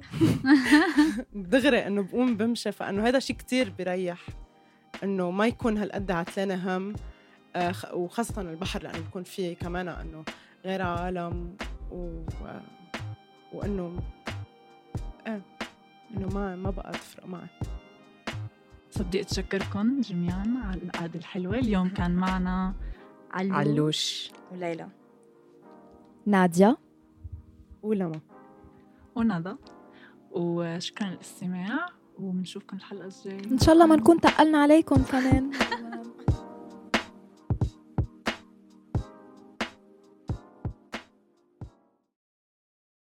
[laughs] دغري إنه بقوم بمشي فإنه هذا شيء كتير بيريح إنه ما يكون هالقد عتلانة هم آه، وخاصة البحر لأنه بيكون فيه كمان إنه غير عالم و... وإنه إيه إنه ما ما بقى تفرق معي. بدي اتشكركم جميعا على القعدة الحلوة. اليوم كان معنا علو علوش. وليلى. ناديا ولما. وندى وشكرا للاستماع. وبنشوفكم الحلقة الجاية. إن شاء الله ما نكون تقلنا عليكم كمان. [laughs]